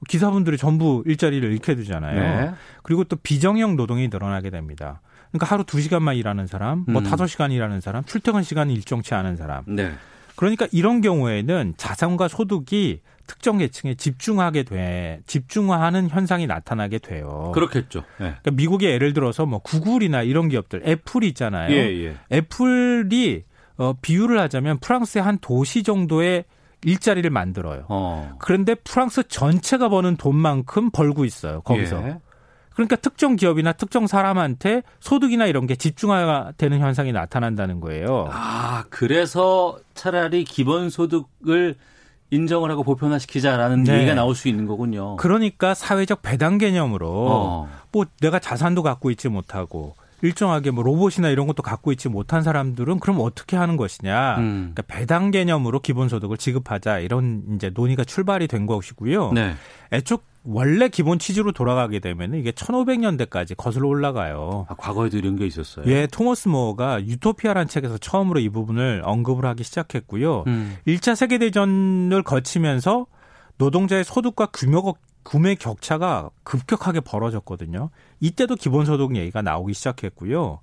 기사분들이 전부 일자리를 잃게 되잖아요. 네. 그리고 또 비정형 노동이 늘어나게 됩니다. 그러니까 하루 2시간만 일하는 사람, 뭐 음. 5시간 일하는 사람, 출퇴근 시간이 일정치 않은 사람. 네. 그러니까 이런 경우에는 자산과 소득이 특정 계층에 집중하게 돼 집중화하는 현상이 나타나게 돼요. 그렇겠죠. 네. 그러니까 미국의 예를 들어서 뭐 구글이나 이런 기업들, 애플이 있잖아요. 예, 예. 애플이 어, 비유를 하자면 프랑스의 한 도시 정도의 일자리를 만들어요. 어. 그런데 프랑스 전체가 버는 돈만큼 벌고 있어요. 거기서. 예. 그러니까 특정 기업이나 특정 사람한테 소득이나 이런 게 집중화되는 현상이 나타난다는 거예요. 아, 그래서 차라리 기본소득을 인정을 하고 보편화시키자라는 네. 얘기가 나올 수 있는 거군요. 그러니까 사회적 배당 개념으로 어. 뭐 내가 자산도 갖고 있지 못하고 일정하게 뭐 로봇이나 이런 것도 갖고 있지 못한 사람들은 그럼 어떻게 하는 것이냐. 음. 그러니까 배당 개념으로 기본소득을 지급하자 이런 이제 논의가 출발이 된 것이고요. 네. 애초 원래 기본 취지로 돌아가게 되면 이게 1500년대까지 거슬러 올라가요. 아, 과거에도 이런 게 있었어요. 예, 토머스 모어가 유토피아라는 책에서 처음으로 이 부분을 언급을 하기 시작했고요. 음. 1차 세계대전을 거치면서 노동자의 소득과 규모, 구매 격차가 급격하게 벌어졌거든요. 이때도 기본소득 얘기가 나오기 시작했고요.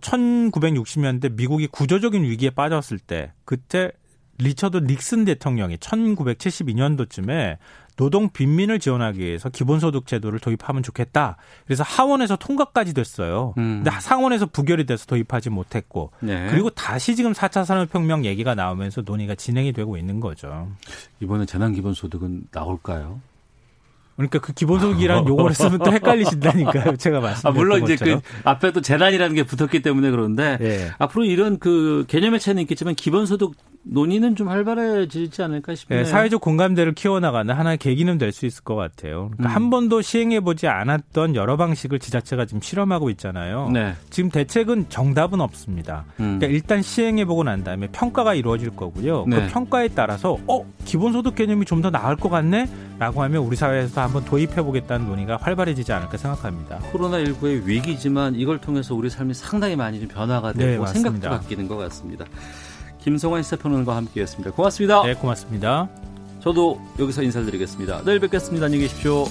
1960년대 미국이 구조적인 위기에 빠졌을 때 그때 리처드 닉슨 대통령이 1972년도쯤에 노동 빈민을 지원하기 위해서 기본소득 제도를 도입하면 좋겠다. 그래서 하원에서 통과까지 됐어요. 음. 근데 상원에서 부결이 돼서 도입하지 못했고 네. 그리고 다시 지금 4차 산업혁명 얘기가 나오면서 논의가 진행이 되고 있는 거죠. 이번에 재난 기본소득은 나올까요? 그러니까 그 기본소득이라는 용어를 쓰면 또 헷갈리신다니까요. 제가 말씀드렸던 아, 물론 이제 것처럼. 그 앞에 또 재난이라는 게 붙었기 때문에 그런데 예. 앞으로 이런 그 개념의 차이는 있겠지만 기본소득 논의는 좀 활발해지지 않을까 싶네요. 네, 사회적 공감대를 키워나가는 하나의 계기는 될 수 있을 것 같아요. 그러니까 음. 한 번도 시행해보지 않았던 여러 방식을 지자체가 지금 실험하고 있잖아요. 네. 지금 대책은 정답은 없습니다. 음. 그러니까 일단 시행해보고 난 다음에 평가가 이루어질 거고요. 네. 그 평가에 따라서 어 기본소득 개념이 좀 더 나을 것 같네? 라고 하면 우리 사회에서 한번 도입해보겠다는 논의가 활발해지지 않을까 생각합니다. 코로나19의 위기지만 이걸 통해서 우리 삶이 상당히 많이 좀 변화가 네, 되고. 생각도 바뀌는 것 같습니다. 김성환 시사평론가와 함께했습니다. 고맙습니다. 네, 고맙습니다. 저도 여기서 인사드리겠습니다. 내일 뵙겠습니다. 안녕히 계십시오.